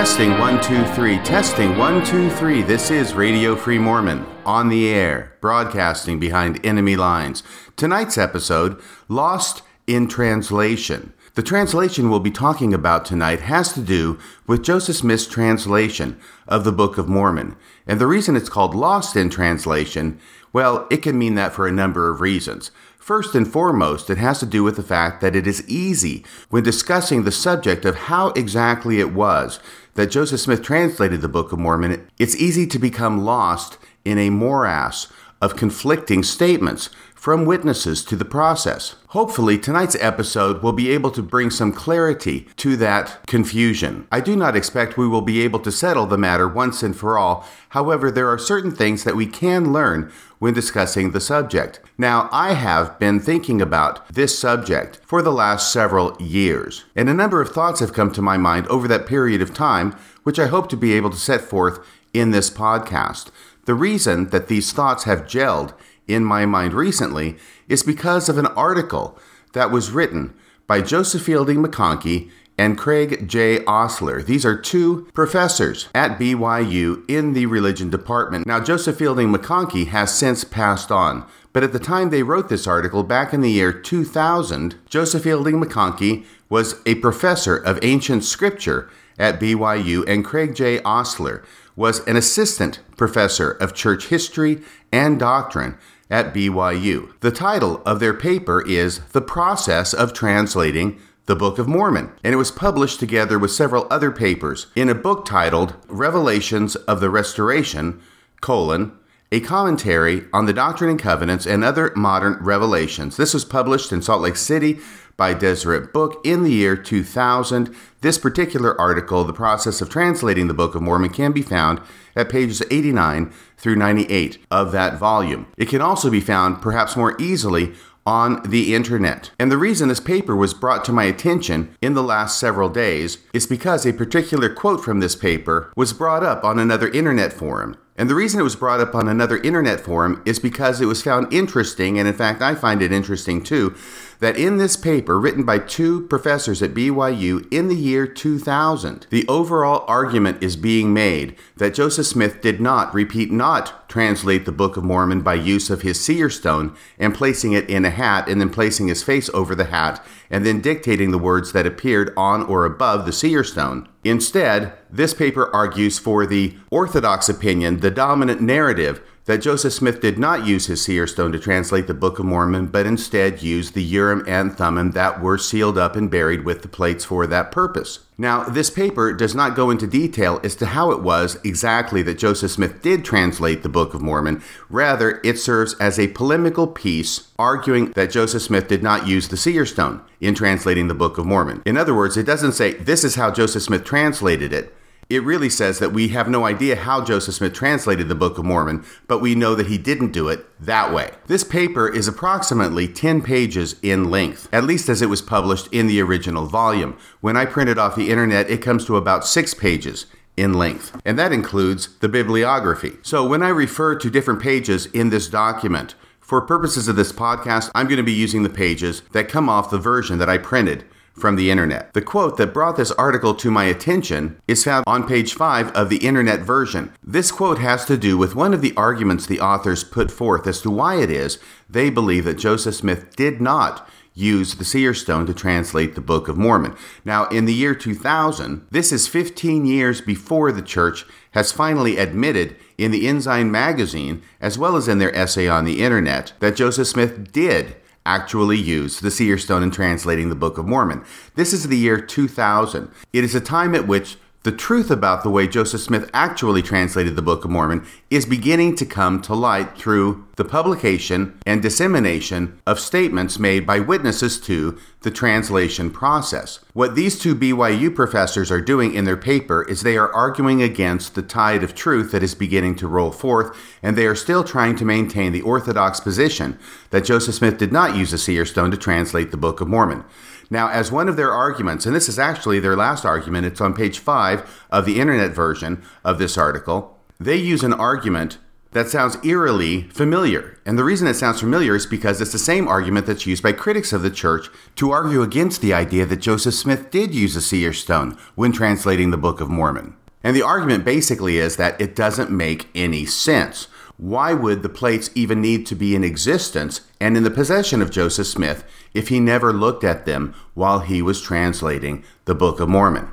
Testing one, two, three. Testing one, two, three. This is Radio Free Mormon on the air, broadcasting behind enemy lines. Tonight's episode Lost in Translation. The translation we'll be talking about tonight has to do with Joseph Smith's translation of the Book of Mormon. And the reason it's called Lost in Translation, well, it can mean that for a number of reasons. First and foremost, it has to do with the fact that it is easy when discussing the subject of how exactly it was that Joseph Smith translated the Book of Mormon, it's easy to become lost in a morass of conflicting statements from witnesses to the process. Hopefully, tonight's episode will be able to bring some clarity to that confusion. I do not expect we will be able to settle the matter once and for all. However, there are certain things that we can learn when discussing the subject. Now, I have been thinking about this subject for the last several years, and a number of thoughts have come to my mind over that period of time, which I hope to be able to set forth in this podcast. The reason that these thoughts have gelled in my mind recently is because of an article that was written by Joseph Fielding McConkie and Craig J. Ostler. These are two professors at BYU in the religion department. Now, Joseph Fielding McConkie has since passed on, but at the time they wrote this article back in the year 2000, Joseph Fielding McConkie was a professor of ancient scripture at BYU, and Craig J. Ostler was an assistant professor of church history and doctrine at BYU. The title of their paper is The Process of Translating the Book of Mormon, and it was published together with several other papers in a book titled Revelations of the Restoration, colon, a commentary on the Doctrine and Covenants and other modern revelations. This was published in Salt Lake City by Deseret Book in the year 2000. This particular article, The Process of Translating the Book of Mormon, can be found at pages 89 through 98 of that volume. It can also be found, perhaps more easily, on the internet. And the reason this paper was brought to my attention in the last several days is because a particular quote from this paper was brought up on another internet forum. And the reason it was brought up on another internet forum is because it was found interesting, and in fact, I find it interesting too, that in this paper, written by two professors at BYU in the year 2000, the overall argument is being made that Joseph Smith did not, repeat, not translate the Book of Mormon by use of his seer stone and placing it in a hat and then placing his face over the hat and then dictating the words that appeared on or above the seer stone. Instead, this paper argues for the orthodox opinion, the dominant narrative that Joseph Smith did not use his seer stone to translate the Book of Mormon, but instead used the Urim and Thummim that were sealed up and buried with the plates for that purpose. Now, this paper does not go into detail as to how it was exactly that Joseph Smith did translate the Book of Mormon. Rather, it serves as a polemical piece arguing that Joseph Smith did not use the seer stone in translating the Book of Mormon. In other words, it doesn't say this is how Joseph Smith translated it it really says that we have no idea how Joseph Smith translated the Book of Mormon, but we know that he didn't do it that way. This paper is approximately 10 pages in length, at least as it was published in the original volume. When I print it off the internet, it comes to about six pages in length, and that includes the bibliography. So when I refer to different pages in this document, for purposes of this podcast, I'm going to be using the pages that come off the version that I printed from the internet. The quote that brought this article to my attention is found on page 5 of the internet version. This quote has to do with one of the arguments the authors put forth as to why it is they believe that Joseph Smith did not use the seer stone to translate the Book of Mormon. Now, in the year 2000, this is 15 years before the church has finally admitted in the Ensign magazine, as well as in their essay on the internet, that Joseph Smith did actually used the seer stone in translating the Book of Mormon. This is the year 2000. It is a time at which the truth about the way Joseph Smith actually translated the Book of Mormon is beginning to come to light through the publication and dissemination of statements made by witnesses to the translation process. What these two BYU professors are doing in their paper is they are arguing against the tide of truth that is beginning to roll forth, and they are still trying to maintain the orthodox position that Joseph Smith did not use a seer stone to translate the Book of Mormon. Now, as one of their arguments, and this is actually their last argument, it's on page five of the internet version of this article, they use an argument that sounds eerily familiar. And the reason it sounds familiar is because it's the same argument that's used by critics of the church to argue against the idea that Joseph Smith did use a seer stone when translating the Book of Mormon. And the argument basically is that it doesn't make any sense. Why would the plates even need to be in existence and in the possession of Joseph Smith if he never looked at them while he was translating the Book of Mormon?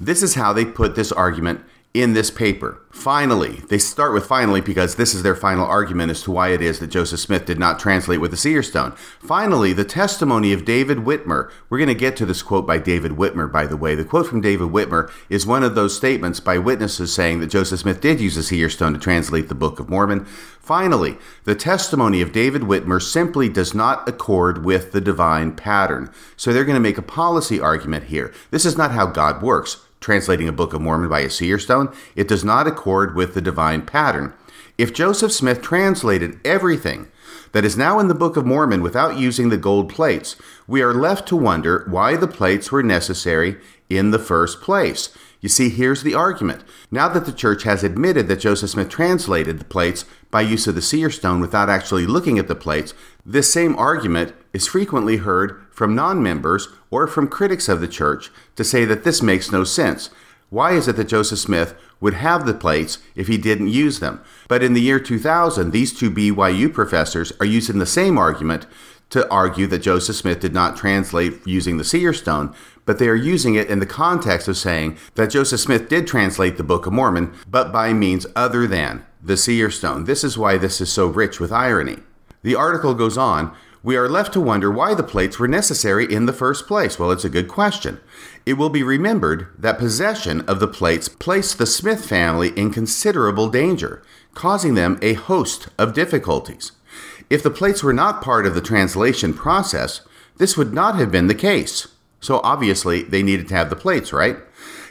This is how they put this argument in this paper. Finally, they start with finally because this is their final argument as to why it is that Joseph Smith did not translate with the seer stone. Finally, the testimony of David Whitmer. We're going to get to this quote by David Whitmer, by the way. The quote from David Whitmer is one of those statements by witnesses saying that Joseph Smith did use the seer stone to translate the Book of Mormon. Finally, the testimony of David Whitmer simply does not accord with the divine pattern. So they're going to make a policy argument here. This is not how God works translating a Book of Mormon by a seer stone, it does not accord with the divine pattern. If Joseph Smith translated everything that is now in the Book of Mormon without using the gold plates, we are left to wonder why the plates were necessary in the first place. You see, here's the argument. Now that the church has admitted that Joseph Smith translated the plates by use of the seer stone without actually looking at the plates, this same argument is frequently heard from non members or from critics of the church to say that this makes no sense. Why is it that Joseph Smith would have the plates if he didn't use them? But in the year 2000, these two BYU professors are using the same argument to argue that Joseph Smith did not translate using the seer stone, but they are using it in the context of saying that Joseph Smith did translate the Book of Mormon, but by means other than the seer stone. This is why this is so rich with irony. The article goes on we are left to wonder why the plates were necessary in the first place. Well, it's a good question. It will be remembered that possession of the plates placed the Smith family in considerable danger, causing them a host of difficulties. If the plates were not part of the translation process, this would not have been the case. So obviously, they needed to have the plates, right?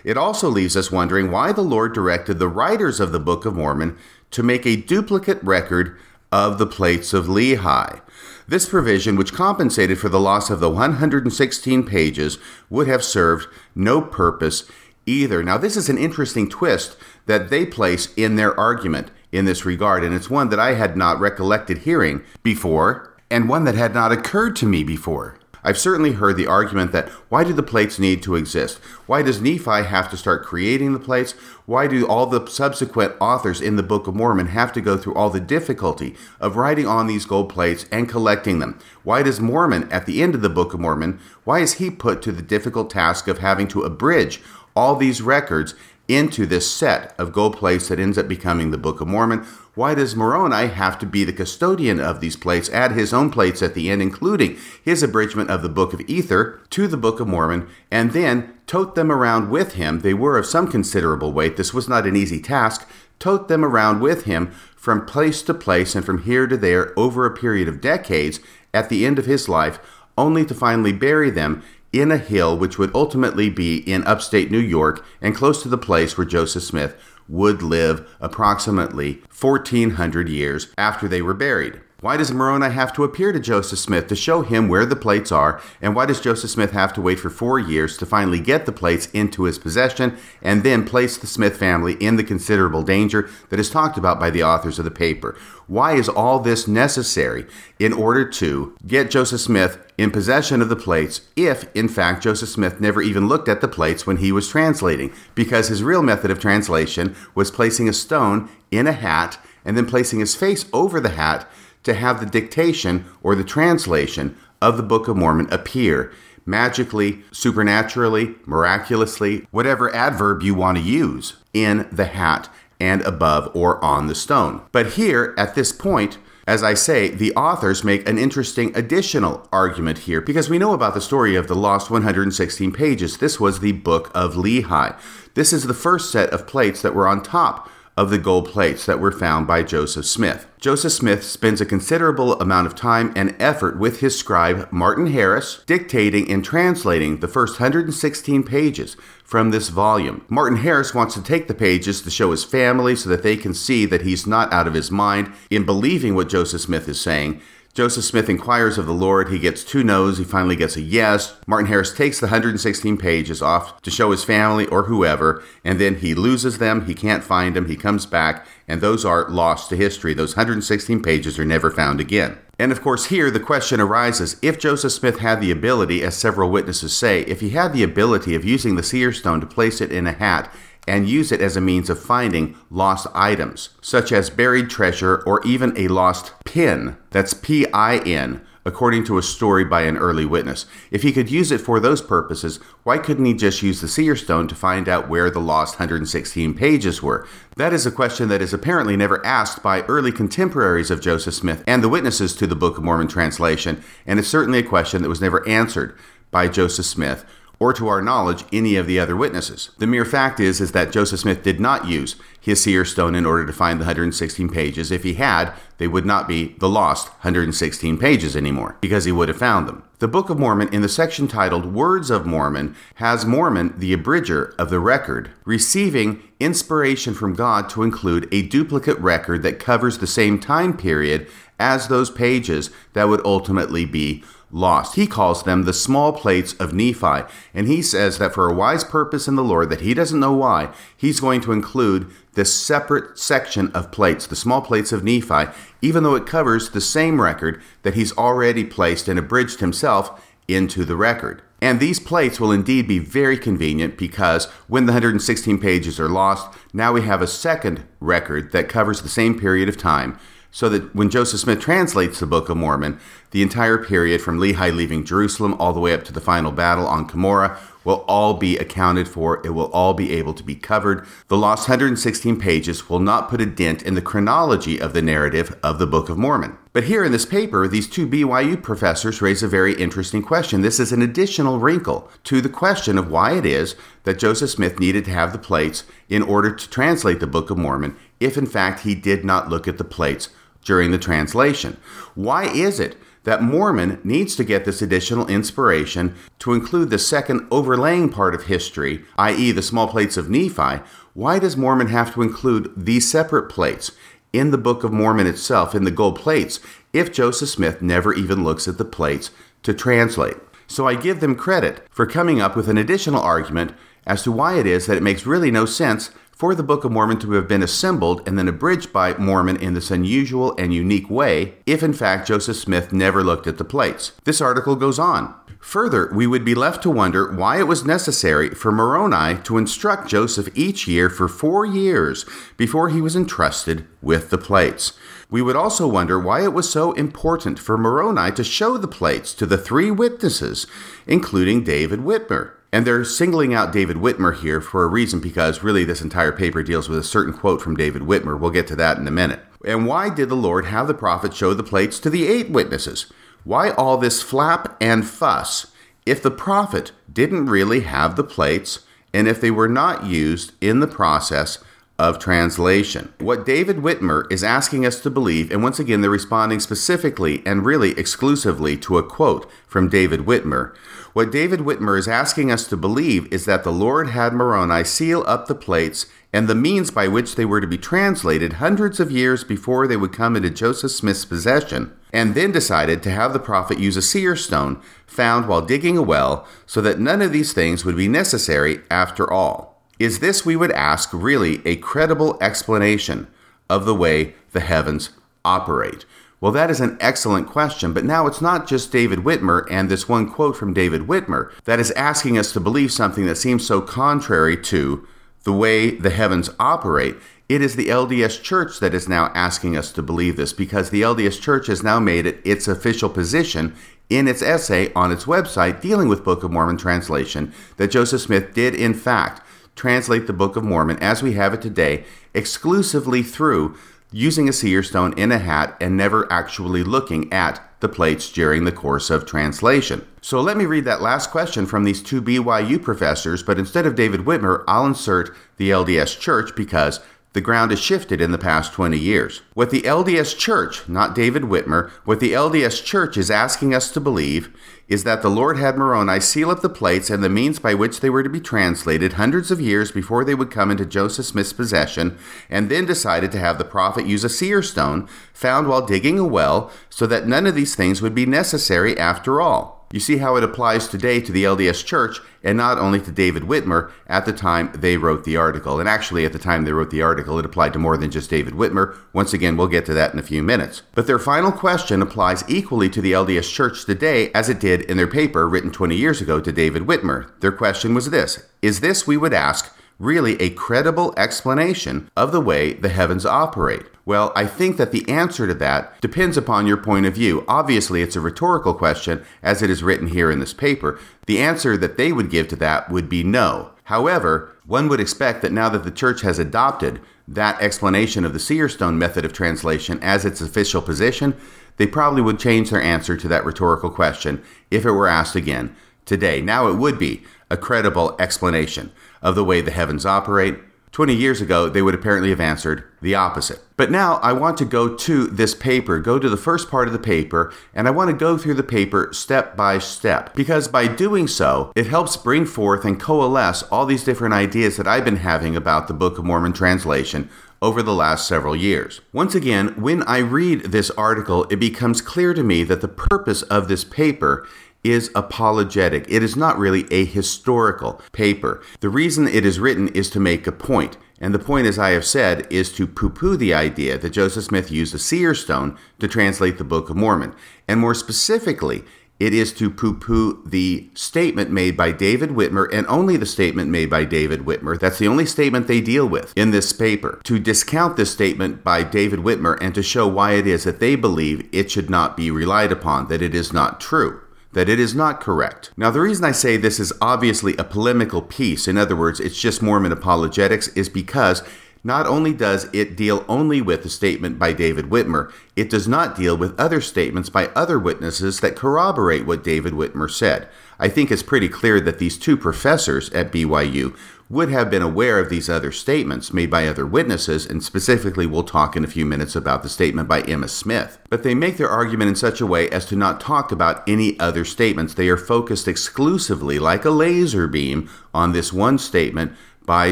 It also leaves us wondering why the Lord directed the writers of the Book of Mormon to make a duplicate record of the plates of Lehi. This provision, which compensated for the loss of the 116 pages, would have served no purpose either. Now, this is an interesting twist that they place in their argument in this regard, and it's one that I had not recollected hearing before, and one that had not occurred to me before. I've certainly heard the argument that why do the plates need to exist? Why does Nephi have to start creating the plates? Why do all the subsequent authors in the Book of Mormon have to go through all the difficulty of writing on these gold plates and collecting them? Why does Mormon, at the end of the Book of Mormon, why is he put to the difficult task of having to abridge all these records into this set of gold plates that ends up becoming the Book of Mormon? Why does Moroni have to be the custodian of these plates, add his own plates at the end, including his abridgment of the Book of Ether to the Book of Mormon, and then tote them around with him? They were of some considerable weight. This was not an easy task. Tote them around with him from place to place and from here to there over a period of decades at the end of his life, only to finally bury them in a hill which would ultimately be in upstate New York and close to the place where Joseph Smith would live approximately 1400 years after they were buried. Why does Moroni have to appear to Joseph Smith to show him where the plates are? And why does Joseph Smith have to wait for four years to finally get the plates into his possession and then place the Smith family in the considerable danger that is talked about by the authors of the paper? Why is all this necessary in order to get Joseph Smith in possession of the plates if, in fact, Joseph Smith never even looked at the plates when he was translating? Because his real method of translation was placing a stone in a hat and then placing his face over the hat to have the dictation or the translation of the Book of Mormon appear magically, supernaturally, miraculously, whatever adverb you want to use in the hat and above or on the stone. But here, at this point, as I say, the authors make an interesting additional argument here because we know about the story of the lost 116 pages. This was the Book of Lehi. This is the first set of plates that were on top of the gold plates that were found by Joseph Smith. Joseph Smith spends a considerable amount of time and effort with his scribe Martin Harris, dictating and translating the first 116 pages from this volume. Martin Harris wants to take the pages to show his family so that they can see that he's not out of his mind in believing what Joseph Smith is saying Joseph Smith inquires of the Lord. He gets two no's. He finally gets a yes. Martin Harris takes the 116 pages off to show his family or whoever, and then he loses them. He can't find them. He comes back, and those are lost to history. Those 116 pages are never found again. And of course, here the question arises if Joseph Smith had the ability, as several witnesses say, if he had the ability of using the seer stone to place it in a hat and use it as a means of finding lost items, such as buried treasure or even a lost pin. That's P I N, according to a story by an early witness. If he could use it for those purposes, why couldn't he just use the seer stone to find out where the lost 116 pages were? That is a question that is apparently never asked by early contemporaries of Joseph Smith and the witnesses to the Book of Mormon translation, and it's certainly a question that was never answered by Joseph Smith or to our knowledge any of the other witnesses. The mere fact is is that Joseph Smith did not use his seer stone in order to find the 116 pages. If he had, they would not be the lost 116 pages anymore because he would have found them. The Book of Mormon in the section titled Words of Mormon has Mormon, the abridger of the record, receiving inspiration from God to include a duplicate record that covers the same time period as those pages that would ultimately be lost. He calls them the small plates of Nephi, and he says that for a wise purpose in the Lord that he doesn't know why, he's going to include this separate section of plates, the small plates of Nephi, even though it covers the same record that he's already placed and abridged himself into the record. And these plates will indeed be very convenient because when the 116 pages are lost, now we have a second record that covers the same period of time so that when Joseph Smith translates the Book of Mormon, the entire period from Lehi leaving Jerusalem all the way up to the final battle on Cumorah will all be accounted for. It will all be able to be covered. The lost 116 pages will not put a dent in the chronology of the narrative of the Book of Mormon. But here in this paper, these two BYU professors raise a very interesting question. This is an additional wrinkle to the question of why it is that Joseph Smith needed to have the plates in order to translate the Book of Mormon if in fact he did not look at the plates during the translation. Why is it that Mormon needs to get this additional inspiration to include the second overlaying part of history, i.e., the small plates of Nephi? Why does Mormon have to include these separate plates in the Book of Mormon itself, in the gold plates, if Joseph Smith never even looks at the plates to translate? So I give them credit for coming up with an additional argument as to why it is that it makes really no sense for the Book of Mormon to have been assembled and then abridged by Mormon in this unusual and unique way, if in fact Joseph Smith never looked at the plates. This article goes on. Further, we would be left to wonder why it was necessary for Moroni to instruct Joseph each year for four years before he was entrusted with the plates. We would also wonder why it was so important for Moroni to show the plates to the three witnesses, including David Whitmer. And they're singling out David Whitmer here for a reason because really this entire paper deals with a certain quote from David Whitmer. We'll get to that in a minute. And why did the Lord have the prophet show the plates to the eight witnesses? Why all this flap and fuss if the prophet didn't really have the plates and if they were not used in the process of translation. What David Whitmer is asking us to believe, and once again, they're responding specifically and really exclusively to a quote from David Whitmer. What David Whitmer is asking us to believe is that the Lord had Moroni seal up the plates and the means by which they were to be translated hundreds of years before they would come into Joseph Smith's possession, and then decided to have the prophet use a seer stone found while digging a well so that none of these things would be necessary after all. Is this, we would ask, really a credible explanation of the way the heavens operate? Well, that is an excellent question, but now it's not just David Whitmer and this one quote from David Whitmer that is asking us to believe something that seems so contrary to the way the heavens operate. It is the LDS Church that is now asking us to believe this because the LDS Church has now made it its official position in its essay on its website dealing with Book of Mormon translation that Joseph Smith did, in fact, translate the Book of Mormon as we have it today exclusively through using a seer stone in a hat and never actually looking at the plates during the course of translation. So let me read that last question from these two BYU professors, but instead of David Whitmer, I'll insert the LDS Church because the ground has shifted in the past 20 years. What the LDS Church, not David Whitmer, what the LDS Church is asking us to believe is that the Lord had Moroni seal up the plates and the means by which they were to be translated hundreds of years before they would come into Joseph Smith's possession, and then decided to have the prophet use a seer stone found while digging a well so that none of these things would be necessary after all. You see how it applies today to the LDS Church and not only to David Whitmer at the time they wrote the article. And actually, at the time they wrote the article, it applied to more than just David Whitmer. Once again, we'll get to that in a few minutes. But their final question applies equally to the LDS Church today as it did in their paper written 20 years ago to David Whitmer. Their question was this Is this, we would ask, really a credible explanation of the way the heavens operate? Well, I think that the answer to that depends upon your point of view. Obviously, it's a rhetorical question, as it is written here in this paper. The answer that they would give to that would be no. However, one would expect that now that the church has adopted that explanation of the seer stone method of translation as its official position, they probably would change their answer to that rhetorical question if it were asked again today. Now it would be a credible explanation of the way the heavens operate. 20 years ago, they would apparently have answered the opposite. But now I want to go to this paper, go to the first part of the paper, and I want to go through the paper step by step. Because by doing so, it helps bring forth and coalesce all these different ideas that I've been having about the Book of Mormon translation over the last several years. Once again, when I read this article, it becomes clear to me that the purpose of this paper is apologetic. It is not really a historical paper. The reason it is written is to make a point. And the point, as I have said, is to poo poo the idea that Joseph Smith used a seer stone to translate the Book of Mormon. And more specifically, it is to poo poo the statement made by David Whitmer and only the statement made by David Whitmer. That's the only statement they deal with in this paper. To discount this statement by David Whitmer and to show why it is that they believe it should not be relied upon, that it is not true that it is not correct. Now, the reason I say this is obviously a polemical piece, in other words, it's just Mormon apologetics, is because not only does it deal only with the statement by David Whitmer, it does not deal with other statements by other witnesses that corroborate what David Whitmer said. I think it's pretty clear that these two professors at BYU would have been aware of these other statements made by other witnesses, and specifically, we'll talk in a few minutes about the statement by Emma Smith. But they make their argument in such a way as to not talk about any other statements. They are focused exclusively, like a laser beam, on this one statement by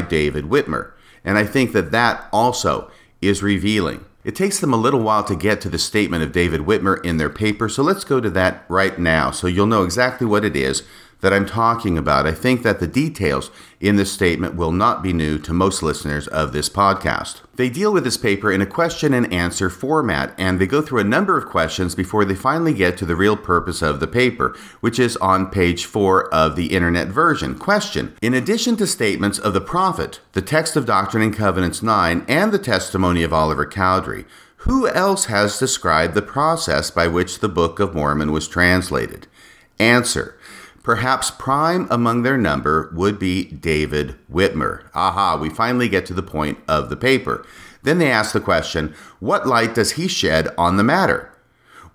David Whitmer. And I think that that also is revealing. It takes them a little while to get to the statement of David Whitmer in their paper, so let's go to that right now so you'll know exactly what it is that I'm talking about. I think that the details in this statement will not be new to most listeners of this podcast. They deal with this paper in a question and answer format, and they go through a number of questions before they finally get to the real purpose of the paper, which is on page 4 of the internet version. Question In addition to statements of the prophet, the text of Doctrine and Covenants 9, and the testimony of Oliver Cowdery, who else has described the process by which the Book of Mormon was translated? Answer Perhaps prime among their number would be David Whitmer. Aha, we finally get to the point of the paper. Then they ask the question what light does he shed on the matter?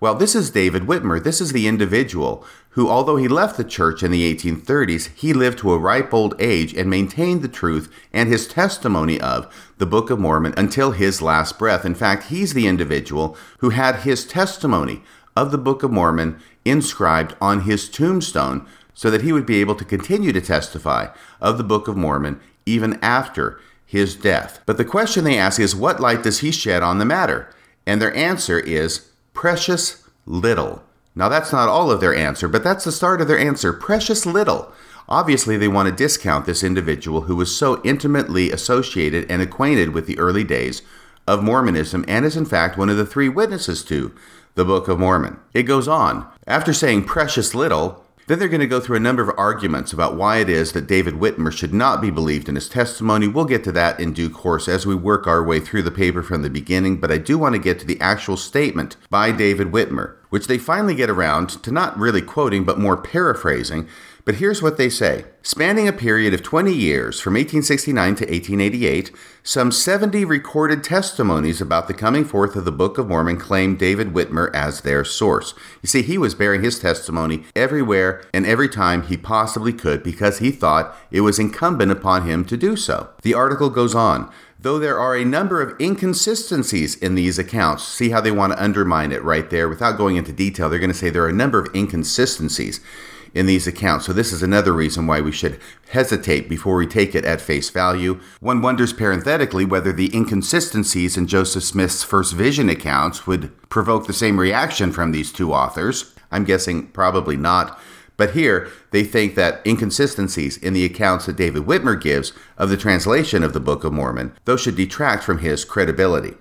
Well, this is David Whitmer. This is the individual who, although he left the church in the 1830s, he lived to a ripe old age and maintained the truth and his testimony of the Book of Mormon until his last breath. In fact, he's the individual who had his testimony of the Book of Mormon inscribed on his tombstone so that he would be able to continue to testify of the Book of Mormon even after his death. But the question they ask is what light does he shed on the matter? And their answer is precious little. Now, that's not all of their answer, but that's the start of their answer precious little. Obviously, they want to discount this individual who was so intimately associated and acquainted with the early days of Mormonism and is, in fact, one of the three witnesses to the Book of Mormon. It goes on. After saying precious little, then they're going to go through a number of arguments about why it is that David Whitmer should not be believed in his testimony. We'll get to that in due course as we work our way through the paper from the beginning, but I do want to get to the actual statement by David Whitmer, which they finally get around to not really quoting but more paraphrasing but here's what they say Spanning a period of 20 years, from 1869 to 1888, some 70 recorded testimonies about the coming forth of the Book of Mormon claim David Whitmer as their source. You see, he was bearing his testimony everywhere and every time he possibly could because he thought it was incumbent upon him to do so. The article goes on. Though there are a number of inconsistencies in these accounts, see how they want to undermine it right there. Without going into detail, they're going to say there are a number of inconsistencies in these accounts. So, this is another reason why we should hesitate before we take it at face value. One wonders parenthetically whether the inconsistencies in Joseph Smith's first vision accounts would provoke the same reaction from these two authors. I'm guessing probably not. But here, they think that inconsistencies in the accounts that David Whitmer gives of the translation of the Book of Mormon, those should detract from his credibility.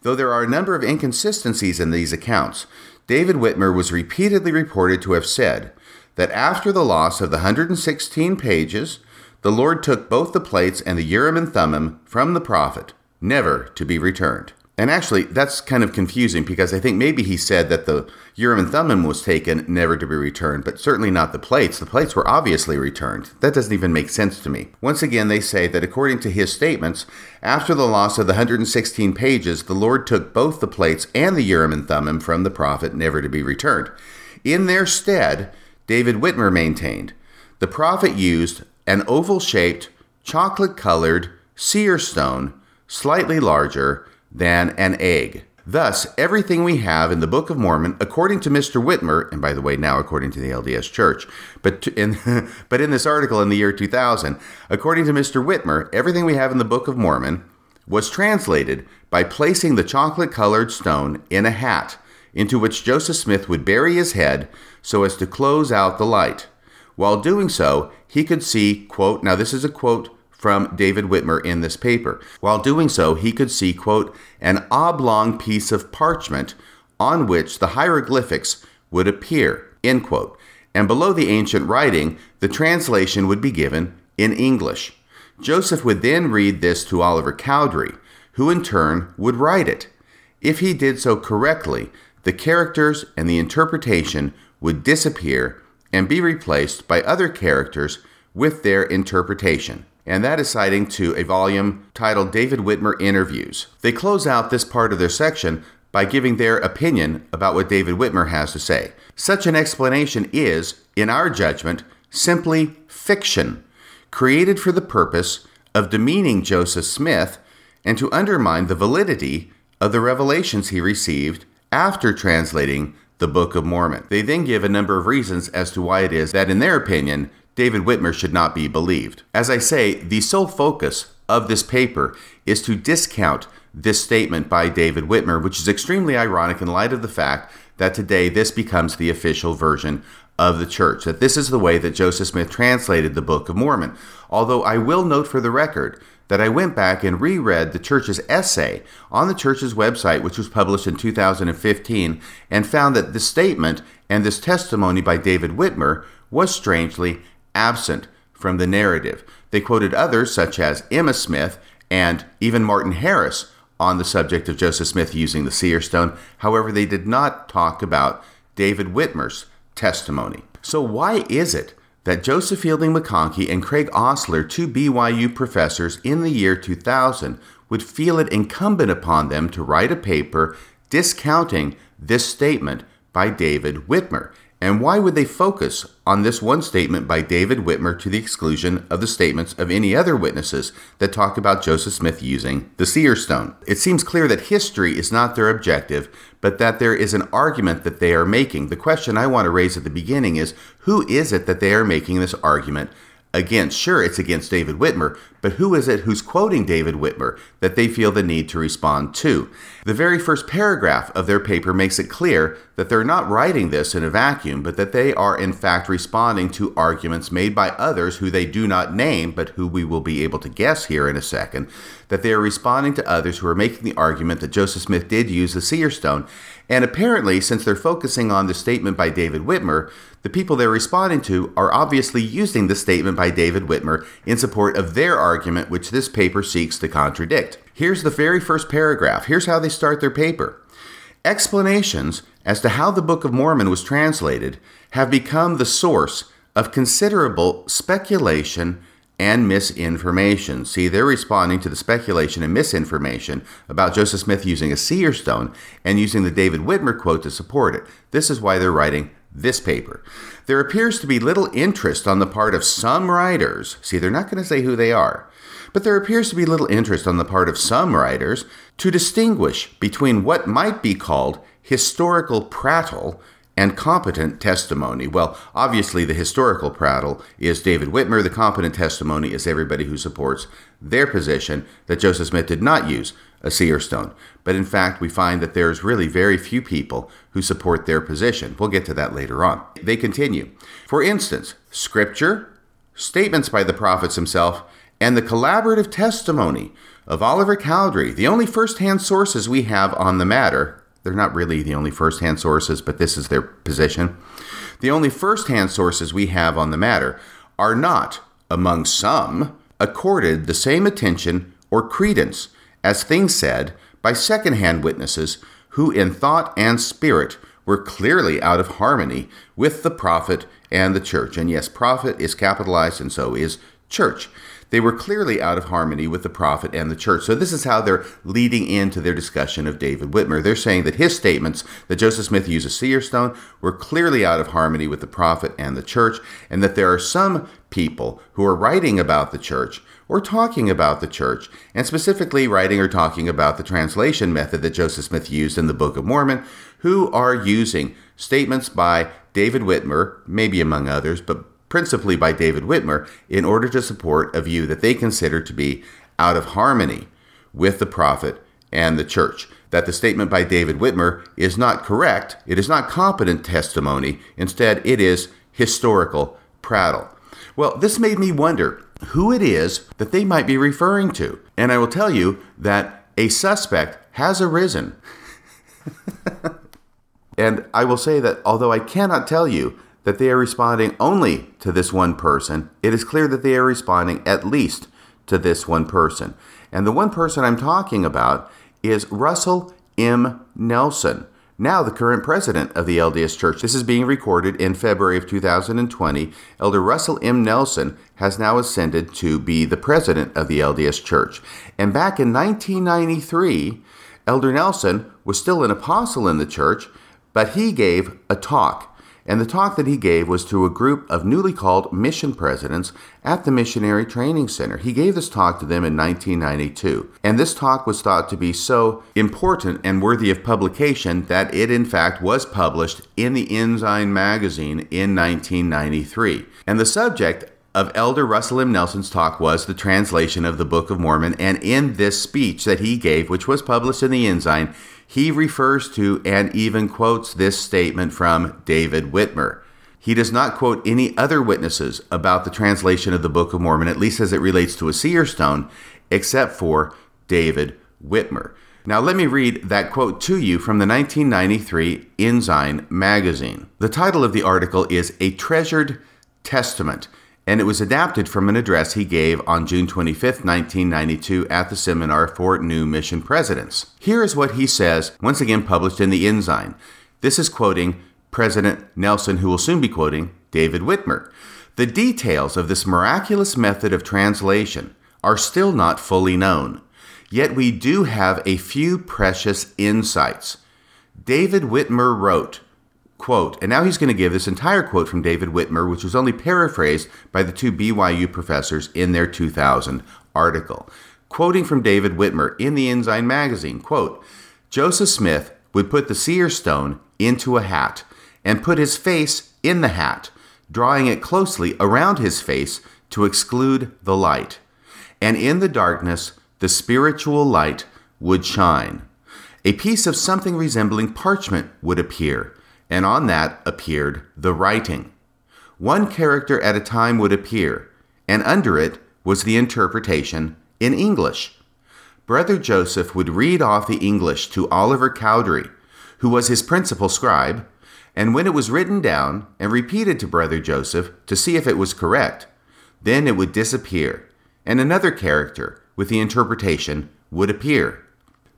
Though there are a number of inconsistencies in these accounts, David Whitmer was repeatedly reported to have said that after the loss of the 116 pages, the Lord took both the plates and the Urim and Thummim from the prophet, never to be returned. And actually, that's kind of confusing because I think maybe he said that the Urim and Thummim was taken, never to be returned, but certainly not the plates. The plates were obviously returned. That doesn't even make sense to me. Once again, they say that according to his statements, after the loss of the 116 pages, the Lord took both the plates and the Urim and Thummim from the prophet, never to be returned. In their stead, David Whitmer maintained, the prophet used an oval shaped, chocolate colored seer stone, slightly larger, than an egg. Thus, everything we have in the Book of Mormon, according to Mr. Whitmer, and by the way, now according to the LDS Church, but to, in, but in this article in the year 2000, according to Mr. Whitmer, everything we have in the Book of Mormon was translated by placing the chocolate colored stone in a hat into which Joseph Smith would bury his head so as to close out the light. While doing so, he could see, quote, now this is a quote from David Whitmer in this paper. While doing so, he could see, quote, an oblong piece of parchment on which the hieroglyphics would appear, end quote. And below the ancient writing, the translation would be given in English. Joseph would then read this to Oliver Cowdery, who in turn would write it. If he did so correctly, the characters and the interpretation would disappear and be replaced by other characters with their interpretation and that is citing to a volume titled David Whitmer Interviews. They close out this part of their section by giving their opinion about what David Whitmer has to say. Such an explanation is, in our judgment, simply fiction, created for the purpose of demeaning Joseph Smith and to undermine the validity of the revelations he received after translating the Book of Mormon. They then give a number of reasons as to why it is that, in their opinion, David Whitmer should not be believed. As I say, the sole focus of this paper is to discount this statement by David Whitmer, which is extremely ironic in light of the fact that today this becomes the official version of the church, that this is the way that Joseph Smith translated the Book of Mormon. Although I will note for the record that I went back and reread the church's essay on the church's website, which was published in 2015, and found that this statement and this testimony by David Whitmer was strangely absent from the narrative. They quoted others, such as Emma Smith and even Martin Harris, on the subject of Joseph Smith using the seer stone. However, they did not talk about David Whitmer's testimony. So, why is it that Joseph Fielding McConkie and Craig Ostler, two BYU professors in the year 2000, would feel it incumbent upon them to write a paper discounting this statement by David Whitmer? And why would they focus on this one statement by David Whitmer to the exclusion of the statements of any other witnesses that talk about Joseph Smith using the seer stone? It seems clear that history is not their objective, but that there is an argument that they are making. The question I want to raise at the beginning is who is it that they are making this argument against. Sure, it's against David Whitmer, but who is it who's quoting David Whitmer that they feel the need to respond to? The very first paragraph of their paper makes it clear that they're not writing this in a vacuum, but that they are in fact responding to arguments made by others who they do not name, but who we will be able to guess here in a second, that they are responding to others who are making the argument that Joseph Smith did use the seer stone. And apparently, since they're focusing on the statement by David Whitmer, the people they're responding to are obviously using the statement by David Whitmer in support of their argument, which this paper seeks to contradict. Here's the very first paragraph. Here's how they start their paper. Explanations as to how the Book of Mormon was translated have become the source of considerable speculation and misinformation. See, they're responding to the speculation and misinformation about Joseph Smith using a seer stone and using the David Whitmer quote to support it. This is why they're writing this paper. There appears to be little interest on the part of some writers. See, they're not going to say who they are, but there appears to be little interest on the part of some writers to distinguish between what might be called historical prattle and competent testimony. Well, obviously, the historical prattle is David Whitmer. The competent testimony is everybody who supports their position that Joseph Smith did not use a seer stone. But in fact, we find that there's really very few people who support their position. We'll get to that later on. They continue. For instance, scripture, statements by the prophets himself, and the collaborative testimony of Oliver Cowdery, the only first hand sources we have on the matter, they're not really the only first hand sources, but this is their position. The only first hand sources we have on the matter are not, among some, accorded the same attention or credence as things said by second hand witnesses who, in thought and spirit, were clearly out of harmony with the prophet and the church. And yes, prophet is capitalized, and so is church. They were clearly out of harmony with the prophet and the church. So, this is how they're leading into their discussion of David Whitmer. They're saying that his statements that Joseph Smith used a seer stone were clearly out of harmony with the prophet and the church, and that there are some people who are writing about the church or talking about the church, and specifically writing or talking about the translation method that Joseph Smith used in the Book of Mormon, who are using statements by David Whitmer, maybe among others, but principally by David Whitmer, in order to support a view that they consider to be out of harmony with the prophet and the church. That the statement by David Whitmer is not correct, it is not competent testimony, instead, it is historical prattle. Well, this made me wonder who it is that they might be referring to. And I will tell you that a suspect has arisen. and I will say that although I cannot tell you that they are responding only to this one person, it is clear that they are responding at least to this one person. And the one person I'm talking about is Russell M. Nelson, now the current president of the LDS Church. This is being recorded in February of 2020. Elder Russell M. Nelson has now ascended to be the president of the LDS Church. And back in 1993, Elder Nelson was still an apostle in the church, but he gave a talk and the talk that he gave was to a group of newly called mission presidents at the Missionary Training Center. He gave this talk to them in 1992. And this talk was thought to be so important and worthy of publication that it, in fact, was published in the Ensign magazine in 1993. And the subject of Elder Russell M. Nelson's talk was the translation of the Book of Mormon. And in this speech that he gave, which was published in the Ensign, he refers to and even quotes this statement from David Whitmer. He does not quote any other witnesses about the translation of the Book of Mormon, at least as it relates to a seer stone, except for David Whitmer. Now, let me read that quote to you from the 1993 Ensign magazine. The title of the article is A Treasured Testament and it was adapted from an address he gave on June 25, 1992, at the seminar for new mission presidents. Here is what he says, once again published in the Ensign. This is quoting President Nelson, who will soon be quoting David Whitmer. The details of this miraculous method of translation are still not fully known, yet we do have a few precious insights. David Whitmer wrote, quote, and now he's going to give this entire quote from David Whitmer, which was only paraphrased by the two BYU professors in their 2000 article. Quoting from David Whitmer in the Ensign magazine, quote, Joseph Smith would put the seer stone into a hat and put his face in the hat, drawing it closely around his face to exclude the light. And in the darkness, the spiritual light would shine. A piece of something resembling parchment would appear and on that appeared the writing. One character at a time would appear, and under it was the interpretation in English. Brother Joseph would read off the English to Oliver Cowdery, who was his principal scribe, and when it was written down and repeated to Brother Joseph to see if it was correct, then it would disappear, and another character with the interpretation would appear.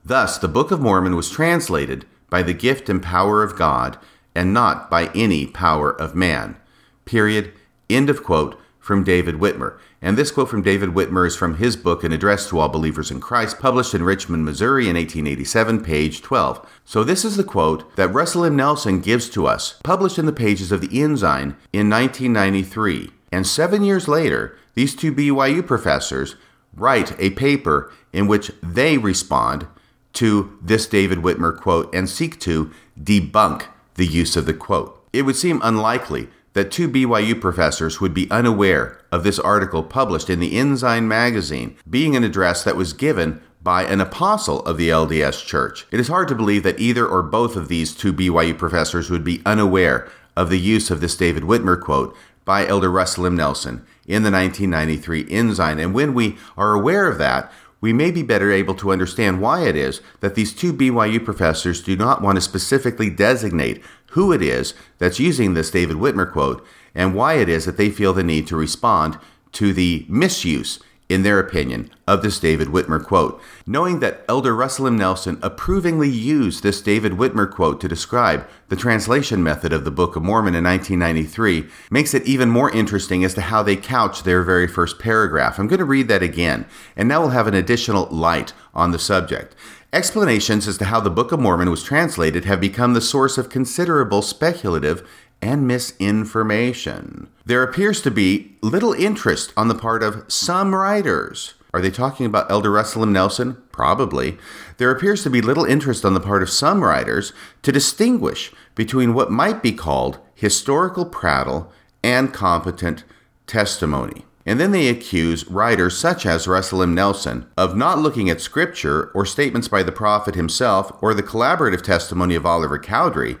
Thus, the Book of Mormon was translated by the gift and power of God and not by any power of man. Period. End of quote from David Whitmer. And this quote from David Whitmer is from his book, An Address to All Believers in Christ, published in Richmond, Missouri in 1887, page 12. So this is the quote that Russell M. Nelson gives to us, published in the pages of the Ensign in 1993. And seven years later, these two BYU professors write a paper in which they respond to this David Whitmer quote and seek to debunk the use of the quote. It would seem unlikely that two BYU professors would be unaware of this article published in the Ensign magazine being an address that was given by an apostle of the LDS Church. It is hard to believe that either or both of these two BYU professors would be unaware of the use of this David Whitmer quote by Elder Russell M. Nelson in the 1993 Ensign. And when we are aware of that, we may be better able to understand why it is that these two BYU professors do not want to specifically designate who it is that's using this David Whitmer quote and why it is that they feel the need to respond to the misuse in their opinion, of this David Whitmer quote, knowing that Elder Russell M. Nelson approvingly used this David Whitmer quote to describe the translation method of the Book of Mormon in 1993 makes it even more interesting as to how they couch their very first paragraph. I'm going to read that again, and now we'll have an additional light on the subject. Explanations as to how the Book of Mormon was translated have become the source of considerable speculative and misinformation. There appears to be little interest on the part of some writers. Are they talking about Elder Russell M. Nelson? Probably. There appears to be little interest on the part of some writers to distinguish between what might be called historical prattle and competent testimony. And then they accuse writers such as Russell M. Nelson of not looking at scripture or statements by the prophet himself or the collaborative testimony of Oliver Cowdery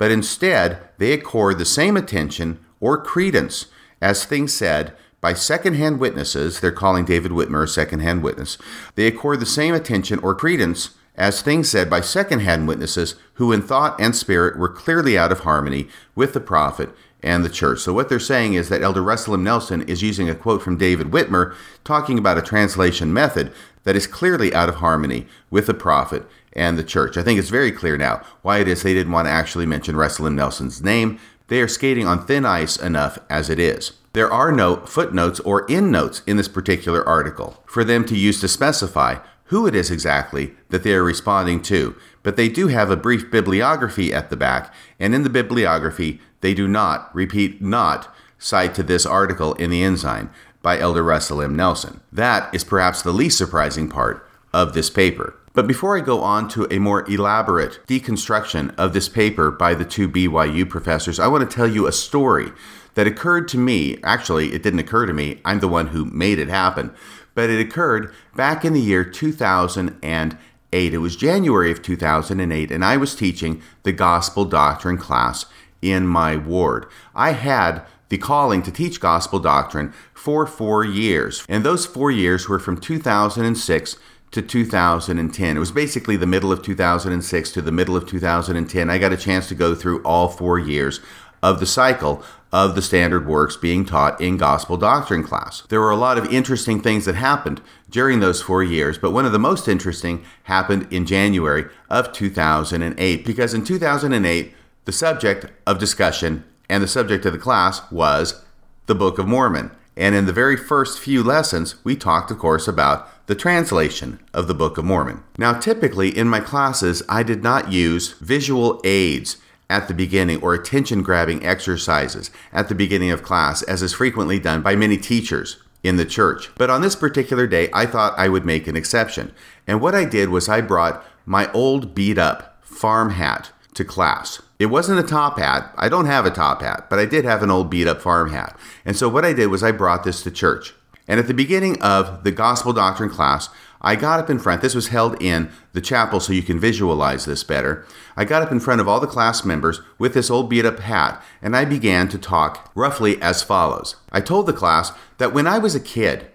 but instead they accord the same attention or credence as things said by secondhand witnesses. They're calling David Whitmer a secondhand witness. They accord the same attention or credence as things said by secondhand witnesses who, in thought and spirit, were clearly out of harmony with the prophet and the church. So, what they're saying is that Elder Russell M. Nelson is using a quote from David Whitmer talking about a translation method that is clearly out of harmony with the prophet and the church. I think it's very clear now why it is they didn't want to actually mention Russell M. Nelson's name. They are skating on thin ice enough as it is. There are no footnotes or endnotes in this particular article for them to use to specify who it is exactly that they are responding to, but they do have a brief bibliography at the back, and in the bibliography, they do not, repeat, not, cite to this article in the Ensign by Elder Russell M. Nelson. That is perhaps the least surprising part of this paper. But before I go on to a more elaborate deconstruction of this paper by the two BYU professors, I want to tell you a story that occurred to me. Actually, it didn't occur to me, I'm the one who made it happen. But it occurred back in the year 2008. It was January of 2008, and I was teaching the gospel doctrine class in my ward. I had the calling to teach gospel doctrine for four years, and those four years were from 2006 to 2010. It was basically the middle of 2006 to the middle of 2010. I got a chance to go through all four years of the cycle of the standard works being taught in gospel doctrine class. There were a lot of interesting things that happened during those four years, but one of the most interesting happened in January of 2008 because in 2008, the subject of discussion and the subject of the class was the Book of Mormon. And in the very first few lessons, we talked, of course, about the translation of the Book of Mormon. Now, typically in my classes, I did not use visual aids at the beginning or attention grabbing exercises at the beginning of class, as is frequently done by many teachers in the church. But on this particular day, I thought I would make an exception. And what I did was I brought my old beat up farm hat to class. It wasn't a top hat. I don't have a top hat, but I did have an old beat up farm hat. And so what I did was I brought this to church. And at the beginning of the gospel doctrine class, I got up in front. This was held in the chapel so you can visualize this better. I got up in front of all the class members with this old beat up hat and I began to talk roughly as follows. I told the class that when I was a kid,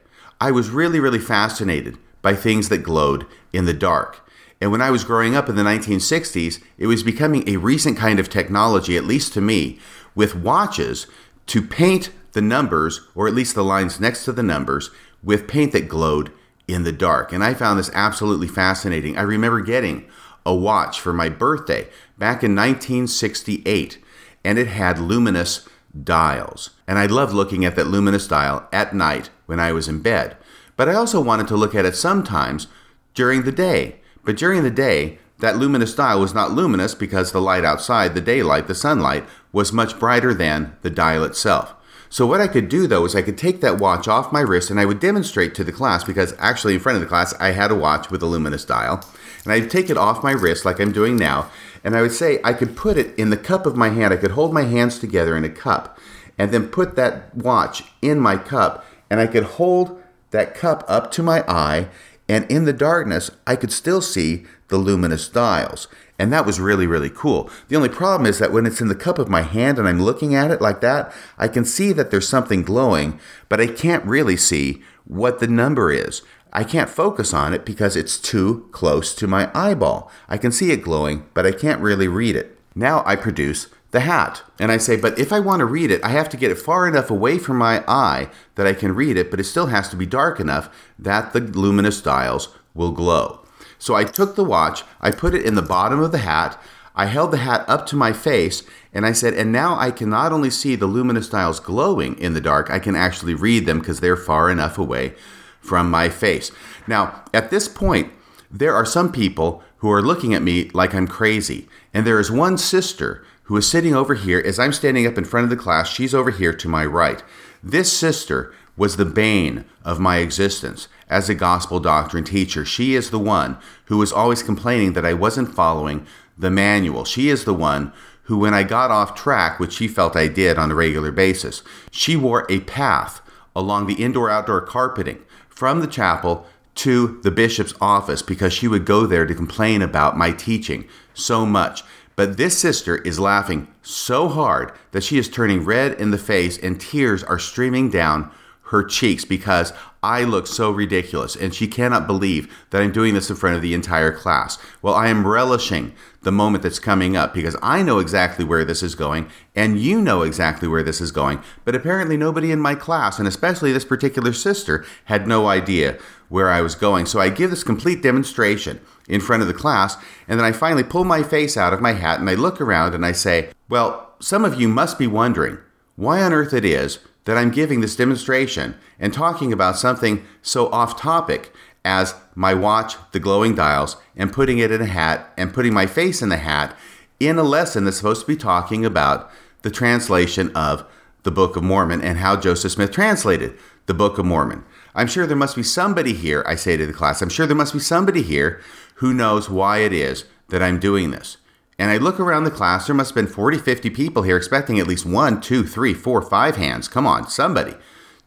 I was really, really fascinated by things that glowed in the dark. And when I was growing up in the 1960s, it was becoming a recent kind of technology, at least to me, with watches to paint the numbers, or at least the lines next to the numbers, with paint that glowed in the dark. And I found this absolutely fascinating. I remember getting a watch for my birthday back in 1968, and it had luminous dials. And I loved looking at that luminous dial at night when I was in bed. But I also wanted to look at it sometimes during the day. But during the day, that luminous dial was not luminous because the light outside, the daylight, the sunlight, was much brighter than the dial itself. So what I could do though is I could take that watch off my wrist and I would demonstrate to the class because actually in front of the class I had a watch with a luminous dial and I'd take it off my wrist like I'm doing now and I would say I could put it in the cup of my hand. I could hold my hands together in a cup and then put that watch in my cup and I could hold that cup up to my eye and in the darkness I could still see the luminous dials. And that was really, really cool. The only problem is that when it's in the cup of my hand and I'm looking at it like that, I can see that there's something glowing, but I can't really see what the number is. I can't focus on it because it's too close to my eyeball. I can see it glowing, but I can't really read it. Now I produce the hat. And I say, but if I want to read it, I have to get it far enough away from my eye that I can read it, but it still has to be dark enough that the luminous dials will glow. So I took the watch, I put it in the bottom of the hat, I held the hat up to my face, and I said, and now I can not only see the luminous dials glowing in the dark, I can actually read them because they're far enough away from my face. Now, at this point, there are some people who are looking at me like I'm crazy. And there is one sister who is sitting over here as I'm standing up in front of the class. She's over here to my right. This sister was the bane of my existence as a gospel doctrine teacher. She is the one who was always complaining that I wasn't following the manual. She is the one who, when I got off track, which she felt I did on a regular basis, she wore a path along the indoor outdoor carpeting from the chapel to the bishop's office because she would go there to complain about my teaching so much. But this sister is laughing so hard that she is turning red in the face and tears are streaming down her cheeks because I look so ridiculous and she cannot believe that I'm doing this in front of the entire class. Well, I am relishing the moment that's coming up because I know exactly where this is going and you know exactly where this is going, but apparently nobody in my class, and especially this particular sister, had no idea where I was going. So I give this complete demonstration in front of the class and then I finally pull my face out of my hat and I look around and I say, Well, some of you must be wondering why on earth it is that I'm giving this demonstration and talking about something so off topic as my watch, the glowing dials, and putting it in a hat and putting my face in the hat in a lesson that's supposed to be talking about the translation of the Book of Mormon and how Joseph Smith translated the Book of Mormon. I'm sure there must be somebody here, I say to the class, I'm sure there must be somebody here who knows why it is that I'm doing this. And I look around the class, there must have been 40, 50 people here expecting at least one, two, three, four, five hands. Come on, somebody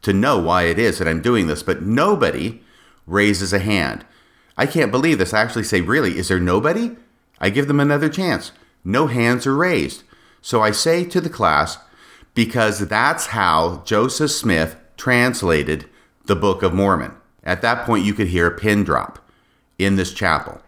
to know why it is that I'm doing this. But nobody raises a hand. I can't believe this. I actually say, Really, is there nobody? I give them another chance. No hands are raised. So I say to the class, because that's how Joseph Smith translated the Book of Mormon. At that point, you could hear a pin drop in this chapel.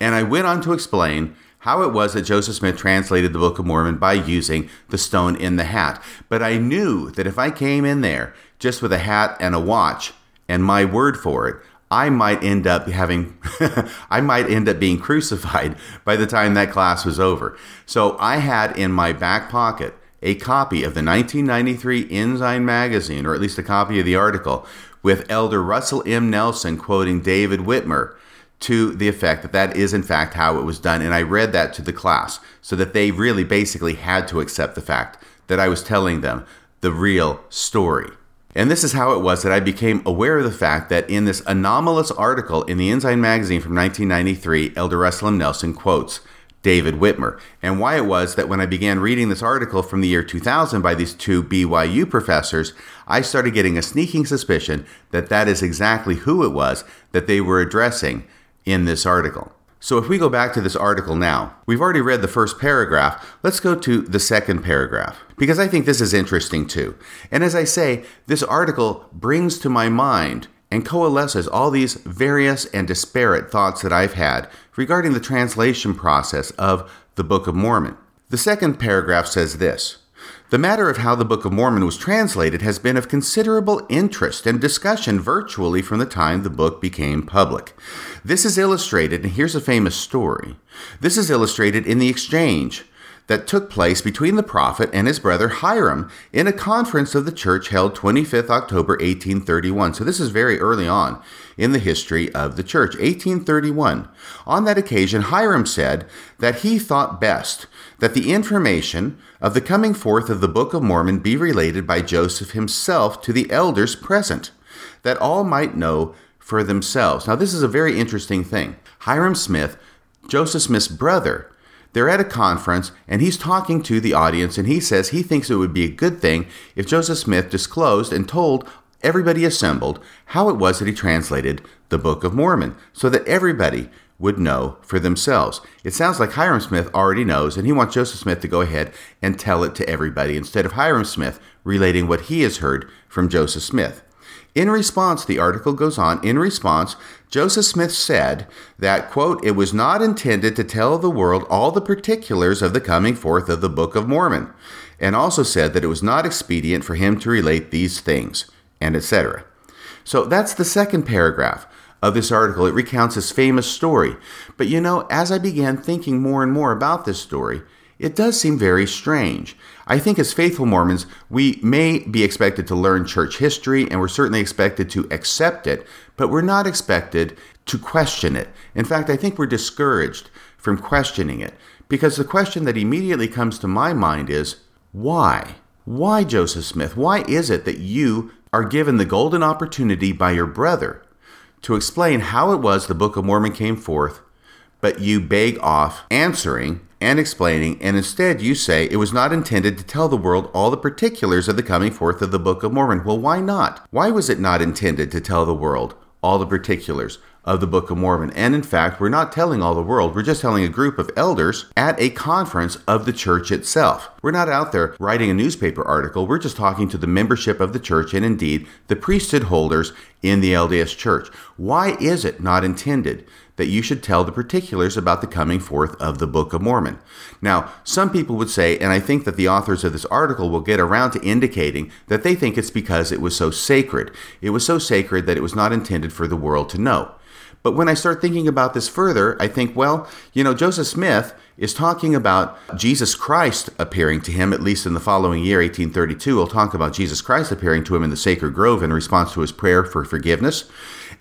And I went on to explain how it was that Joseph Smith translated the Book of Mormon by using the stone in the hat. But I knew that if I came in there just with a hat and a watch and my word for it, I might end up having, I might end up being crucified by the time that class was over. So I had in my back pocket a copy of the 1993 Ensign magazine, or at least a copy of the article, with Elder Russell M. Nelson quoting David Whitmer to the effect that that is in fact how it was done. And I read that to the class so that they really basically had to accept the fact that I was telling them the real story. And this is how it was that I became aware of the fact that in this anomalous article in the Ensign magazine from 1993, Elder Russell M. Nelson quotes David Whitmer, and why it was that when I began reading this article from the year 2000 by these two BYU professors, I started getting a sneaking suspicion that that is exactly who it was that they were addressing in this article. So if we go back to this article now, we've already read the first paragraph. Let's go to the second paragraph because I think this is interesting too. And as I say, this article brings to my mind and coalesces all these various and disparate thoughts that I've had regarding the translation process of the Book of Mormon. The second paragraph says this the matter of how the Book of Mormon was translated has been of considerable interest and discussion virtually from the time the book became public. This is illustrated, and here's a famous story. This is illustrated in the exchange that took place between the prophet and his brother Hyrum in a conference of the church held 25th October 1831. So this is very early on in the history of the church, 1831. On that occasion, Hyrum said that he thought best that the information of the coming forth of the Book of Mormon be related by Joseph himself to the elders present, that all might know for themselves. Now, this is a very interesting thing. Hyrum Smith, Joseph Smith's brother, they're at a conference and he's talking to the audience and he says he thinks it would be a good thing if Joseph Smith disclosed and told everybody assembled how it was that he translated the Book of Mormon so that everybody would know for themselves. It sounds like Hyrum Smith already knows, and he wants Joseph Smith to go ahead and tell it to everybody instead of Hyrum Smith relating what he has heard from Joseph Smith. In response, the article goes on, in response, Joseph Smith said that, quote, it was not intended to tell the world all the particulars of the coming forth of the Book of Mormon, and also said that it was not expedient for him to relate these things, and etc. So that's the second paragraph of this article. It recounts his famous story. But you know, as I began thinking more and more about this story, it does seem very strange. I think as faithful Mormons, we may be expected to learn church history and we're certainly expected to accept it, but we're not expected to question it. In fact, I think we're discouraged from questioning it because the question that immediately comes to my mind is why? Why, Joseph Smith? Why is it that you are given the golden opportunity by your brother to explain how it was the Book of Mormon came forth, but you beg off answering and explaining, and instead you say it was not intended to tell the world all the particulars of the coming forth of the Book of Mormon. Well, why not? Why was it not intended to tell the world all the particulars of the Book of Mormon. And in fact, we're not telling all the world, we're just telling a group of elders at a conference of the church itself. We're not out there writing a newspaper article, we're just talking to the membership of the church and indeed the priesthood holders in the LDS church. Why is it not intended? that you should tell the particulars about the coming forth of the Book of Mormon. Now, some people would say, and I think that the authors of this article will get around to indicating that they think it's because it was so sacred. It was so sacred that it was not intended for the world to know. But when I start thinking about this further, I think, well, you know, Joseph Smith is talking about Jesus Christ appearing to him, at least in the following year, 1832. We'll talk about Jesus Christ appearing to him in the sacred grove in response to his prayer for forgiveness.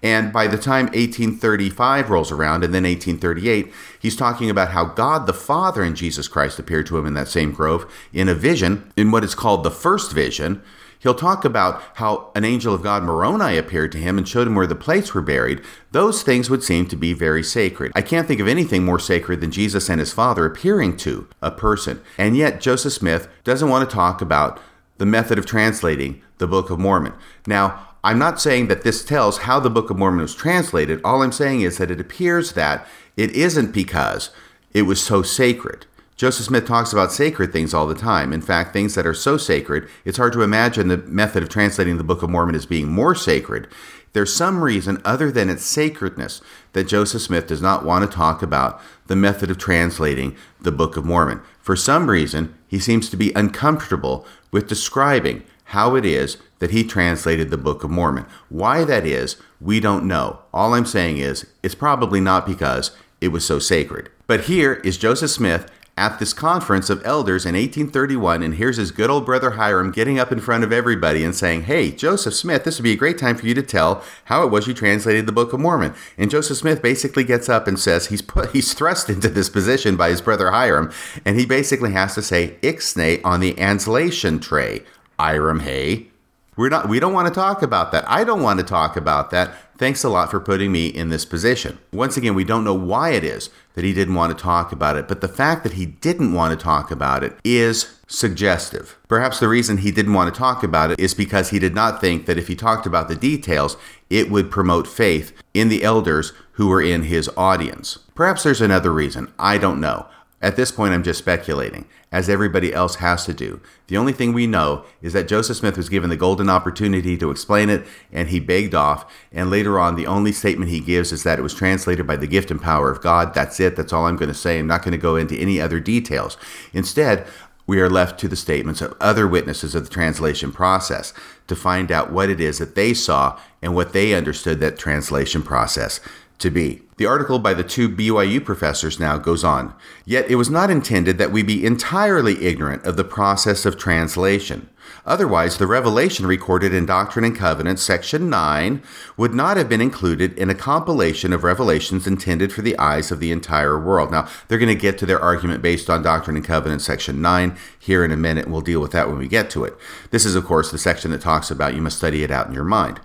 And by the time 1835 rolls around, and then 1838, he's talking about how God the Father and Jesus Christ appeared to him in that same grove in a vision, in what is called the first vision. He'll talk about how an angel of God, Moroni, appeared to him and showed him where the plates were buried. Those things would seem to be very sacred. I can't think of anything more sacred than Jesus and his Father appearing to a person. And yet, Joseph Smith doesn't want to talk about the method of translating the Book of Mormon. Now, I'm not saying that this tells how the Book of Mormon was translated. All I'm saying is that it appears that it isn't because it was so sacred. Joseph Smith talks about sacred things all the time. In fact, things that are so sacred, it's hard to imagine the method of translating the Book of Mormon as being more sacred. There's some reason other than its sacredness that Joseph Smith does not want to talk about the method of translating the Book of Mormon. For some reason, he seems to be uncomfortable with describing how it is that he translated the Book of Mormon. Why that is, we don't know. All I'm saying is, it's probably not because it was so sacred. But here is Joseph Smith at this conference of elders in 1831, and here's his good old brother Hyrum getting up in front of everybody and saying, Hey, Joseph Smith, this would be a great time for you to tell how it was you translated the Book of Mormon. And Joseph Smith basically gets up and says he's put he's thrust into this position by his brother Hyrum, and he basically has to say ixnay on the anslation tray. Hyrum, hey. We're not we don't want to talk about that. I don't want to talk about that. Thanks a lot for putting me in this position. Once again, we don't know why it is that he didn't want to talk about it, but the fact that he didn't want to talk about it is suggestive. Perhaps the reason he didn't want to talk about it is because he did not think that if he talked about the details, it would promote faith in the elders who were in his audience. Perhaps there's another reason. I don't know. At this point, I'm just speculating, as everybody else has to do. The only thing we know is that Joseph Smith was given the golden opportunity to explain it, and he begged off. And later on, the only statement he gives is that it was translated by the gift and power of God. That's it. That's all I'm going to say. I'm not going to go into any other details. Instead, we are left to the statements of other witnesses of the translation process to find out what it is that they saw and what they understood that translation process to be. The article by the two BYU professors now goes on. Yet it was not intended that we be entirely ignorant of the process of translation. Otherwise, the revelation recorded in Doctrine and Covenants, section 9, would not have been included in a compilation of revelations intended for the eyes of the entire world. Now, they're going to get to their argument based on Doctrine and Covenants, section 9, here in a minute. We'll deal with that when we get to it. This is, of course, the section that talks about you must study it out in your mind.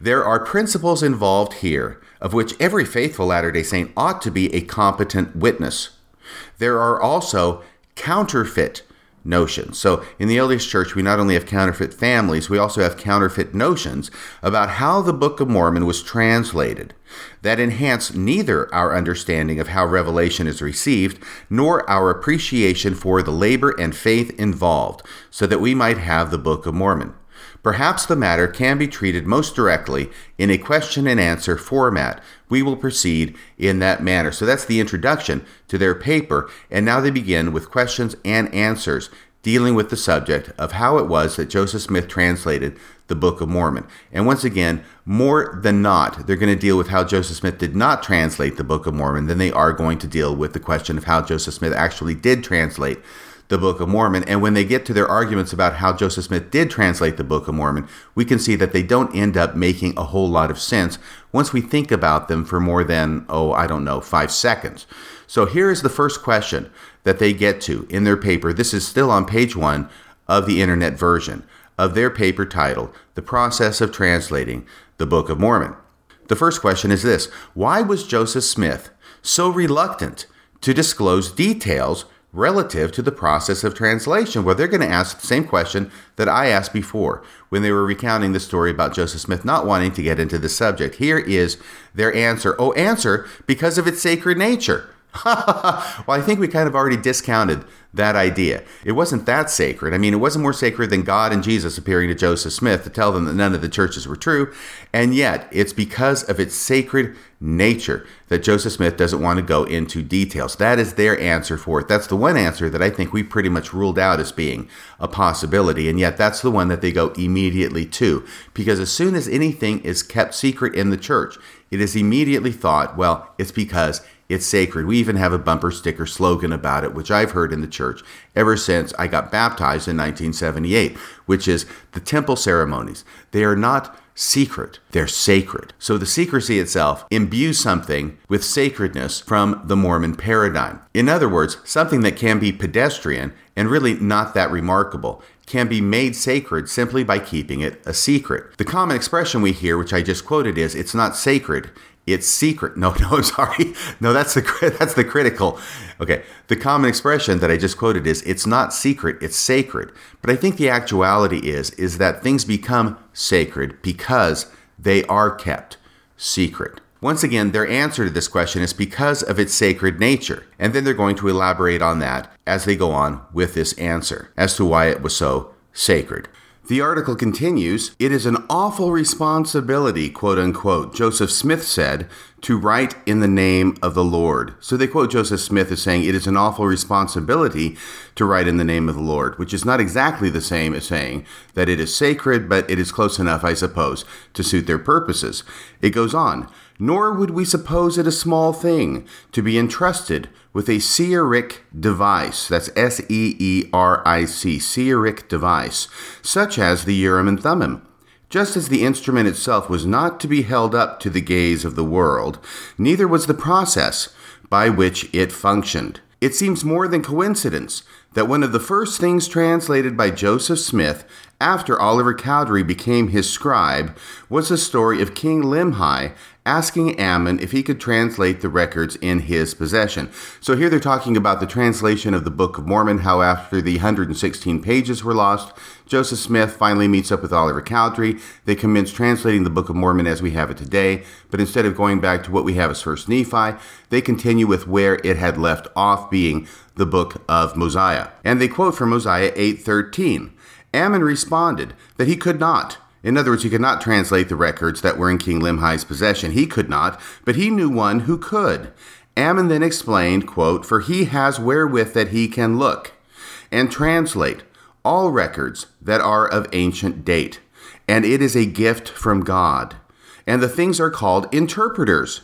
There are principles involved here of which every faithful Latter day Saint ought to be a competent witness. There are also counterfeit notions. So in the LDS Church, we not only have counterfeit families, we also have counterfeit notions about how the Book of Mormon was translated that enhance neither our understanding of how revelation is received nor our appreciation for the labor and faith involved, so that we might have the Book of Mormon. Perhaps the matter can be treated most directly in a question and answer format. We will proceed in that manner. So that's the introduction to their paper, and now they begin with questions and answers dealing with the subject of how it was that Joseph Smith translated the Book of Mormon. And once again, more than not, they're going to deal with how Joseph Smith did not translate the Book of Mormon than they are going to deal with the question of how Joseph Smith actually did translate the Book of Mormon. And when they get to their arguments about how Joseph Smith did translate the Book of Mormon, we can see that they don't end up making a whole lot of sense once we think about them for more than, oh, I don't know, five seconds. So here is the first question that they get to in their paper. This is still on page one of the internet version of their paper titled The Process of Translating the Book of Mormon. The first question is this Why was Joseph Smith so reluctant to disclose details relative to the process of translation? Well, they're going to ask the same question that I asked before when they were recounting the story about Joseph Smith not wanting to get into the subject. Here is their answer. Oh, answer because of its sacred nature. well, I think we kind of already discounted that idea. It wasn't that sacred. I mean, it wasn't more sacred than God and Jesus appearing to Joseph Smith to tell them that none of the churches were true. And yet, it's because of its sacred nature that Joseph Smith doesn't want to go into details. That is their answer for it. That's the one answer that I think we pretty much ruled out as being a possibility. And yet, that's the one that they go immediately to. Because as soon as anything is kept secret in the church, it is immediately thought, well, it's because it's sacred. We even have a bumper sticker slogan about it, which I've heard in the church ever since I got baptized in 1978, which is the temple ceremonies. They are not secret, they're sacred. So the secrecy itself imbues something with sacredness from the Mormon paradigm. In other words, something that can be pedestrian and really not that remarkable can be made sacred simply by keeping it a secret. The common expression we hear, which I just quoted, is it's not sacred, it's secret. No, no, I'm sorry. No, that's the that's the critical. Okay, the common expression that I just quoted is it's not secret, it's sacred. But I think the actuality is is that things become sacred because they are kept secret. Once again, their answer to this question is because of its sacred nature. And then they're going to elaborate on that as they go on with this answer as to why it was so sacred. The article continues It is an awful responsibility, quote unquote, Joseph Smith said, to write in the name of the Lord. So they quote Joseph Smith as saying, It is an awful responsibility to write in the name of the Lord, which is not exactly the same as saying that it is sacred, but it is close enough, I suppose, to suit their purposes. It goes on nor would we suppose it a small thing to be entrusted with a seeric device, that's S E E R I C, seeric device, such as the Urim and Thummim. Just as the instrument itself was not to be held up to the gaze of the world, neither was the process by which it functioned. It seems more than coincidence that one of the first things translated by Joseph Smith after Oliver Cowdery became his scribe was the story of King Limhi asking Ammon if he could translate the records in his possession. So here they're talking about the translation of the Book of Mormon, how after the 116 pages were lost, Joseph Smith finally meets up with Oliver Cowdery. They commence translating the Book of Mormon as we have it today, but instead of going back to what we have as First Nephi, they continue with where it had left off, being the Book of Mosiah. And they quote from Mosiah 8:13. Ammon responded that he could not in other words, he could not translate the records that were in King Limhi's possession. He could not, but he knew one who could. Ammon then explained, quote, For he has wherewith that he can look and translate all records that are of ancient date, and it is a gift from God. And the things are called interpreters.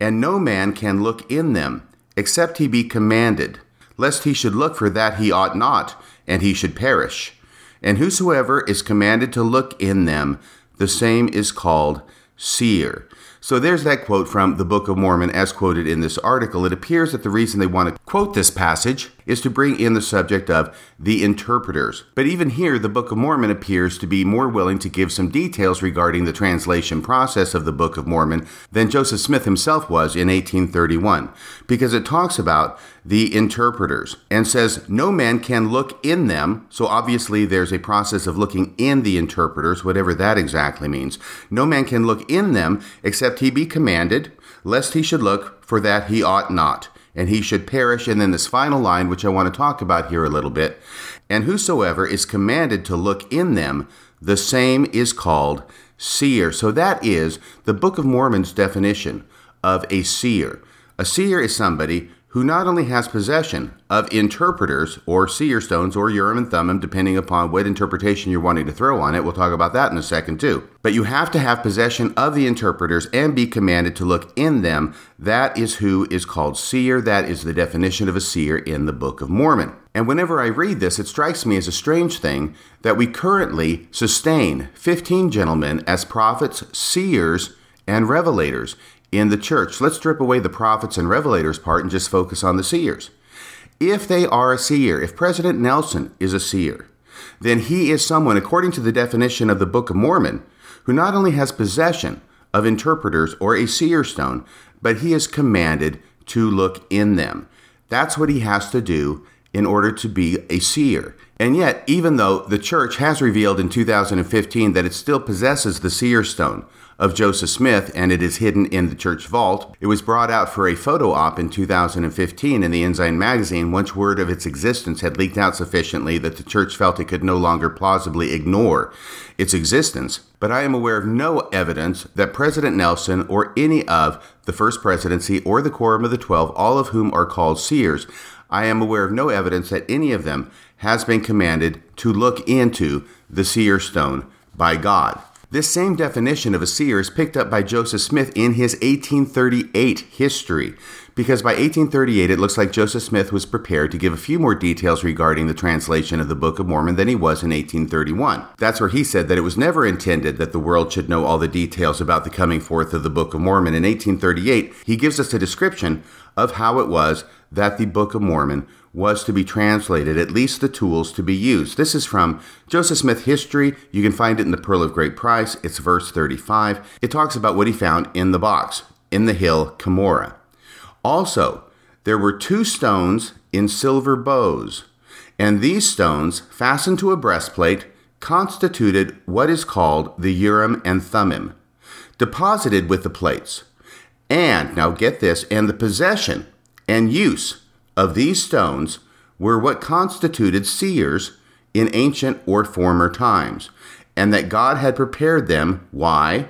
and no man can look in them, except he be commanded, lest he should look for that he ought not, and he should perish. And whosoever is commanded to look in them, the same is called seer. So there's that quote from the Book of Mormon as quoted in this article. It appears that the reason they want to quote this passage is to bring in the subject of the interpreters. But even here, the Book of Mormon appears to be more willing to give some details regarding the translation process of the Book of Mormon than Joseph Smith himself was in 1831, because it talks about the interpreters and says no man can look in them. So obviously, there's a process of looking in the interpreters, whatever that exactly means. No man can look in them except he be commanded, lest he should look, for that he ought not, and he should perish. And then this final line, which I want to talk about here a little bit. And whosoever is commanded to look in them, the same is called seer. So that is the Book of Mormon's definition of a seer. A seer is somebody who not only has possession of interpreters or seer stones or Urim and Thummim, depending upon what interpretation you're wanting to throw on it. We'll talk about that in a second too. But you have to have possession of the interpreters and be commanded to look in them. That is who is called seer. That is the definition of a seer in the Book of Mormon. And whenever I read this, it strikes me as a strange thing that we currently sustain 15 gentlemen as prophets, seers, and revelators in the church. Let's strip away the prophets and revelators part and just focus on the seers. If they are a seer, if President Nelson is a seer, then he is someone, according to the definition of the Book of Mormon, who not only has possession of interpreters or a seer stone, but he is commanded to look in them. That's what he has to do in order to be a seer. And yet, even though the church has revealed in 2015 that it still possesses the seer stone, of Joseph Smith, and it is hidden in the church vault. It was brought out for a photo op in 2015 in the Ensign magazine once word of its existence had leaked out sufficiently that the church felt it could no longer plausibly ignore its existence. But I am aware of no evidence that President Nelson or any of the First Presidency or the Quorum of the Twelve, all of whom are called seers, I am aware of no evidence that any of them has been commanded to look into the seer stone by God. This same definition of a seer is picked up by Joseph Smith in his 1838 history, because by 1838 it looks like Joseph Smith was prepared to give a few more details regarding the translation of the Book of Mormon than he was in 1831. That's where he said that it was never intended that the world should know all the details about the coming forth of the Book of Mormon. In 1838, he gives us a description of how it was that the Book of Mormon was to be translated, at least the tools to be used. This is from Joseph Smith History. You can find it in the Pearl of Great Price. It's verse 35. It talks about what he found in the box, in the hill Cumorah. Also, there were two stones in silver bows, and these stones, fastened to a breastplate, constituted what is called the Urim and Thummim, deposited with the plates. And, now get this, and the possession and use of these stones were what constituted seers in ancient or former times, and that God had prepared them. Why?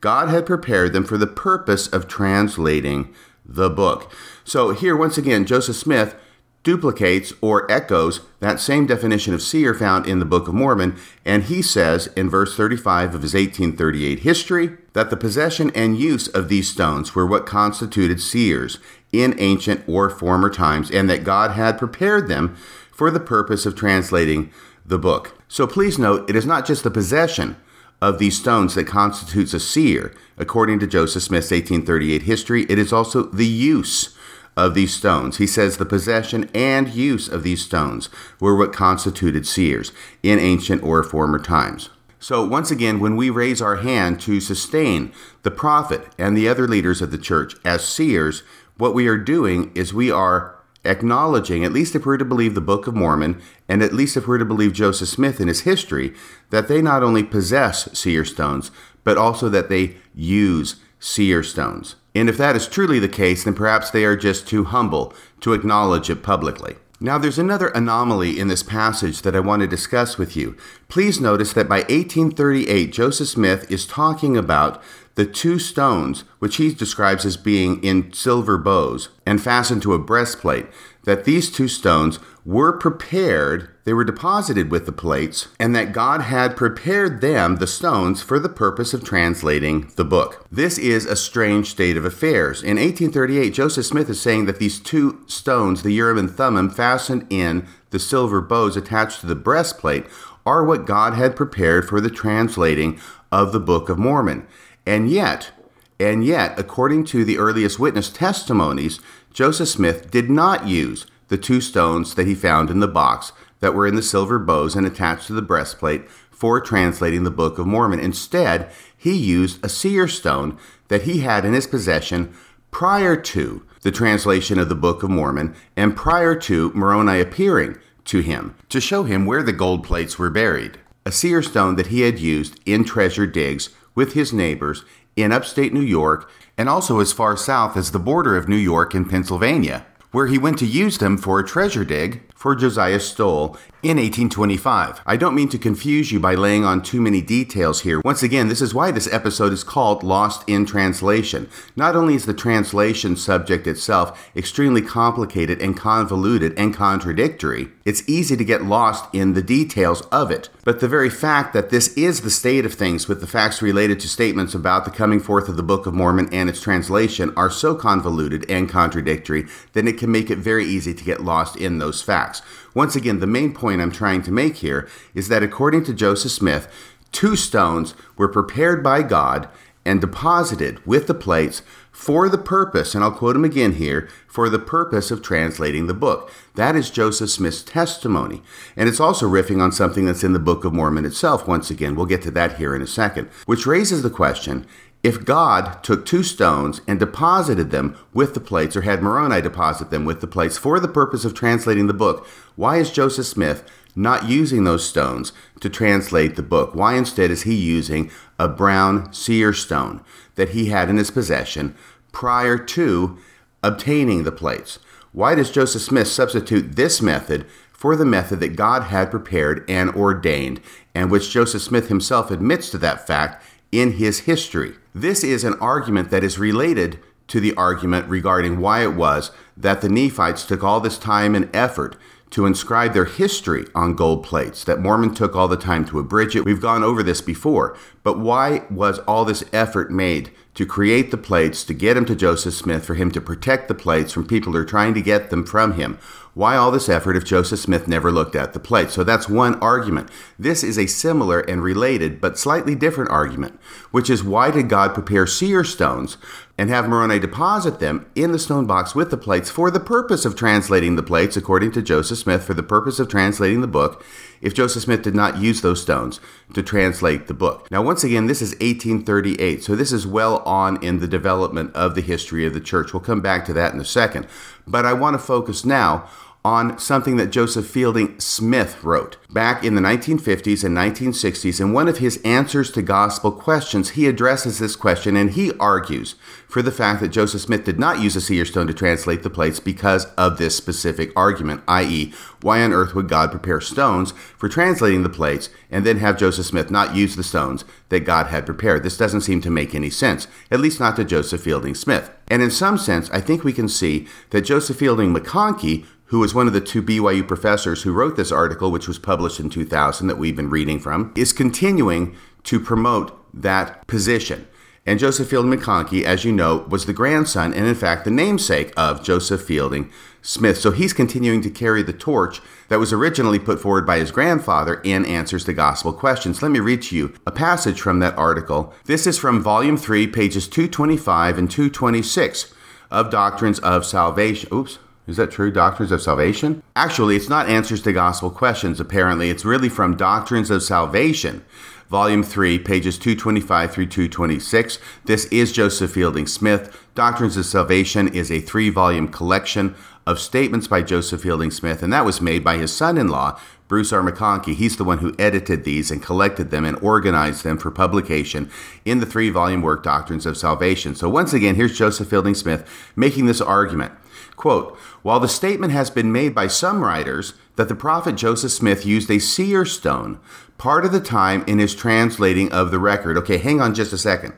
God had prepared them for the purpose of translating the book. So here, once again, Joseph Smith duplicates or echoes that same definition of seer found in the Book of Mormon, and he says in verse 35 of his 1838 history that the possession and use of these stones were what constituted seers in ancient or former times, and that God had prepared them for the purpose of translating the book. So please note, it is not just the possession of these stones that constitutes a seer, according to Joseph Smith's 1838 history, it is also the use of these stones. He says the possession and use of these stones were what constituted seers in ancient or former times. So, once again, when we raise our hand to sustain the prophet and the other leaders of the church as seers, what we are doing is we are acknowledging, at least if we're to believe the Book of Mormon, and at least if we're to believe Joseph Smith and his history, that they not only possess seer stones, but also that they use seer stones. And if that is truly the case, then perhaps they are just too humble to acknowledge it publicly. Now, there's another anomaly in this passage that I want to discuss with you. Please notice that by 1838, Joseph Smith is talking about the two stones, which he describes as being in silver bows and fastened to a breastplate, that these two stones were prepared, they were deposited with the plates, and that God had prepared them, the stones, for the purpose of translating the book. This is a strange state of affairs. In 1838, Joseph Smith is saying that these two stones, the Urim and Thummim, fastened in the silver bows attached to the breastplate, are what God had prepared for the translating of the Book of Mormon. And yet, and yet, according to the earliest witness testimonies, Joseph Smith did not use the two stones that he found in the box that were in the silver bows and attached to the breastplate for translating the Book of Mormon. Instead, he used a seer stone that he had in his possession prior to the translation of the Book of Mormon and prior to Moroni appearing to him to show him where the gold plates were buried. A seer stone that he had used in treasure digs with his neighbors in upstate New York and also as far south as the border of New York and Pennsylvania, where he went to use them for a treasure dig for Josiah Stowell in 1825. I don't mean to confuse you by laying on too many details here. Once again, this is why this episode is called Lost in Translation. Not only is the translation subject itself extremely complicated and convoluted and contradictory, it's easy to get lost in the details of it. But the very fact that this is the state of things with the facts related to statements about the coming forth of the Book of Mormon and its translation are so convoluted and contradictory that it can make it very easy to get lost in those facts. Once again, the main point I'm trying to make here is that according to Joseph Smith, two stones were prepared by God and deposited with the plates for the purpose, and I'll quote him again here, for the purpose of translating the book. That is Joseph Smith's testimony. And it's also riffing on something that's in the Book of Mormon itself. Once again, we'll get to that here in a second, which raises the question if God took two stones and deposited them with the plates, or had Moroni deposit them with the plates for the purpose of translating the book, why is Joseph Smith not using those stones to translate the book? Why instead is he using a brown seer stone that he had in his possession prior to obtaining the plates? Why does Joseph Smith substitute this method for the method that God had prepared and ordained, and which Joseph Smith himself admits to that fact in his history? This is an argument that is related to the argument regarding why it was that the Nephites took all this time and effort to inscribe their history on gold plates, that Mormon took all the time to abridge it. We've gone over this before. But why was all this effort made to create the plates, to get them to Joseph Smith, for him to protect the plates from people who are trying to get them from him? Why all this effort if Joseph Smith never looked at the plates? So that's one argument. This is a similar and related but slightly different argument, which is why did God prepare seer stones and have Moroni deposit them in the stone box with the plates for the purpose of translating the plates, according to Joseph Smith, for the purpose of translating the book, if Joseph Smith did not use those stones to translate the book. Now, once again, this is 1838, so this is well on in the development of the history of the church. We'll come back to that in a second. But I want to focus now on something that Joseph Fielding Smith wrote back in the 1950s and 1960s. In one of his answers to gospel questions, he addresses this question and he argues for the fact that Joseph Smith did not use a seer stone to translate the plates because of this specific argument, i.e., why on earth would God prepare stones for translating the plates and then have Joseph Smith not use the stones that God had prepared? This doesn't seem to make any sense, at least not to Joseph Fielding Smith. And in some sense, I think we can see that Joseph Fielding McConkie who was one of the two BYU professors who wrote this article, which was published in 2000 that we've been reading from, is continuing to promote that position. And Joseph Fielding McConkie, as you know, was the grandson and, in fact, the namesake of Joseph Fielding Smith. So he's continuing to carry the torch that was originally put forward by his grandfather in Answers to Gospel Questions. Let me read to you a passage from that article. This is from Volume 3, pages 225 and 226 of Doctrines of Salvation. Oops. Is that true? Doctrines of Salvation? Actually, it's not Answers to Gospel Questions, apparently. It's really from Doctrines of Salvation, Volume 3, pages 225 through 226. This is Joseph Fielding Smith. Doctrines of Salvation is a three volume collection of statements by Joseph Fielding Smith, and that was made by his son in law, Bruce R. McConkie. He's the one who edited these and collected them and organized them for publication in the three volume work Doctrines of Salvation. So, once again, here's Joseph Fielding Smith making this argument. Quote, while the statement has been made by some writers that the prophet Joseph Smith used a seer stone part of the time in his translating of the record. Okay, hang on just a second.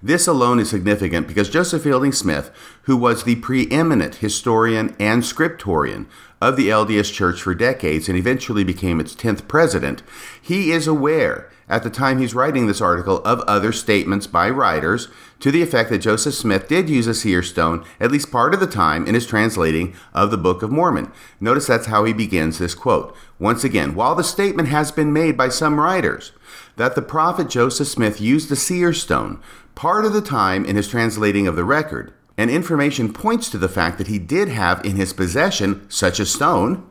This alone is significant because Joseph Fielding Smith, who was the preeminent historian and scriptorian of the LDS Church for decades and eventually became its 10th president, he is aware at the time he's writing this article of other statements by writers to the effect that Joseph Smith did use a seer stone at least part of the time in his translating of the Book of Mormon. Notice that's how he begins this quote. Once again, while the statement has been made by some writers that the prophet Joseph Smith used the seer stone part of the time in his translating of the record, and information points to the fact that he did have in his possession such a stone,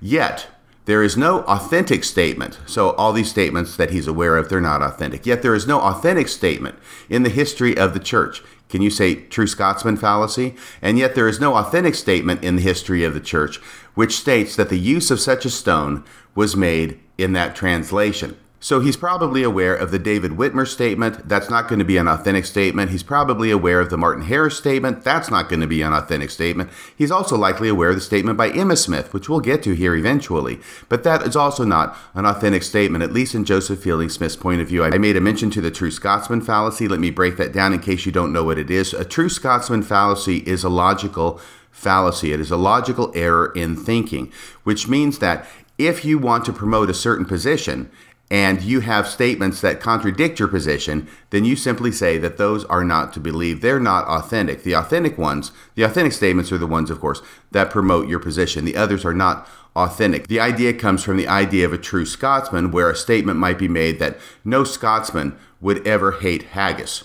yet there is no authentic statement. So, all these statements that he's aware of, they're not authentic. Yet, there is no authentic statement in the history of the church. Can you say true Scotsman fallacy? And yet, there is no authentic statement in the history of the church which states that the use of such a stone was made in that translation. So he's probably aware of the David Whitmer statement. That's not going to be an authentic statement. He's probably aware of the Martin Harris statement. That's not going to be an authentic statement. He's also likely aware of the statement by Emma Smith, which we'll get to here eventually. But that is also not an authentic statement, at least in Joseph Fielding Smith's point of view. I made a mention to the true Scotsman fallacy. Let me break that down in case you don't know what it is. A true Scotsman fallacy is a logical fallacy. It is a logical error in thinking, which means that if you want to promote a certain position and you have statements that contradict your position, then you simply say that those are not to believe. They're not authentic. The authentic ones, the authentic statements are the ones, of course, that promote your position. The others are not authentic. The idea comes from the idea of a true Scotsman, where a statement might be made that no Scotsman would ever hate haggis.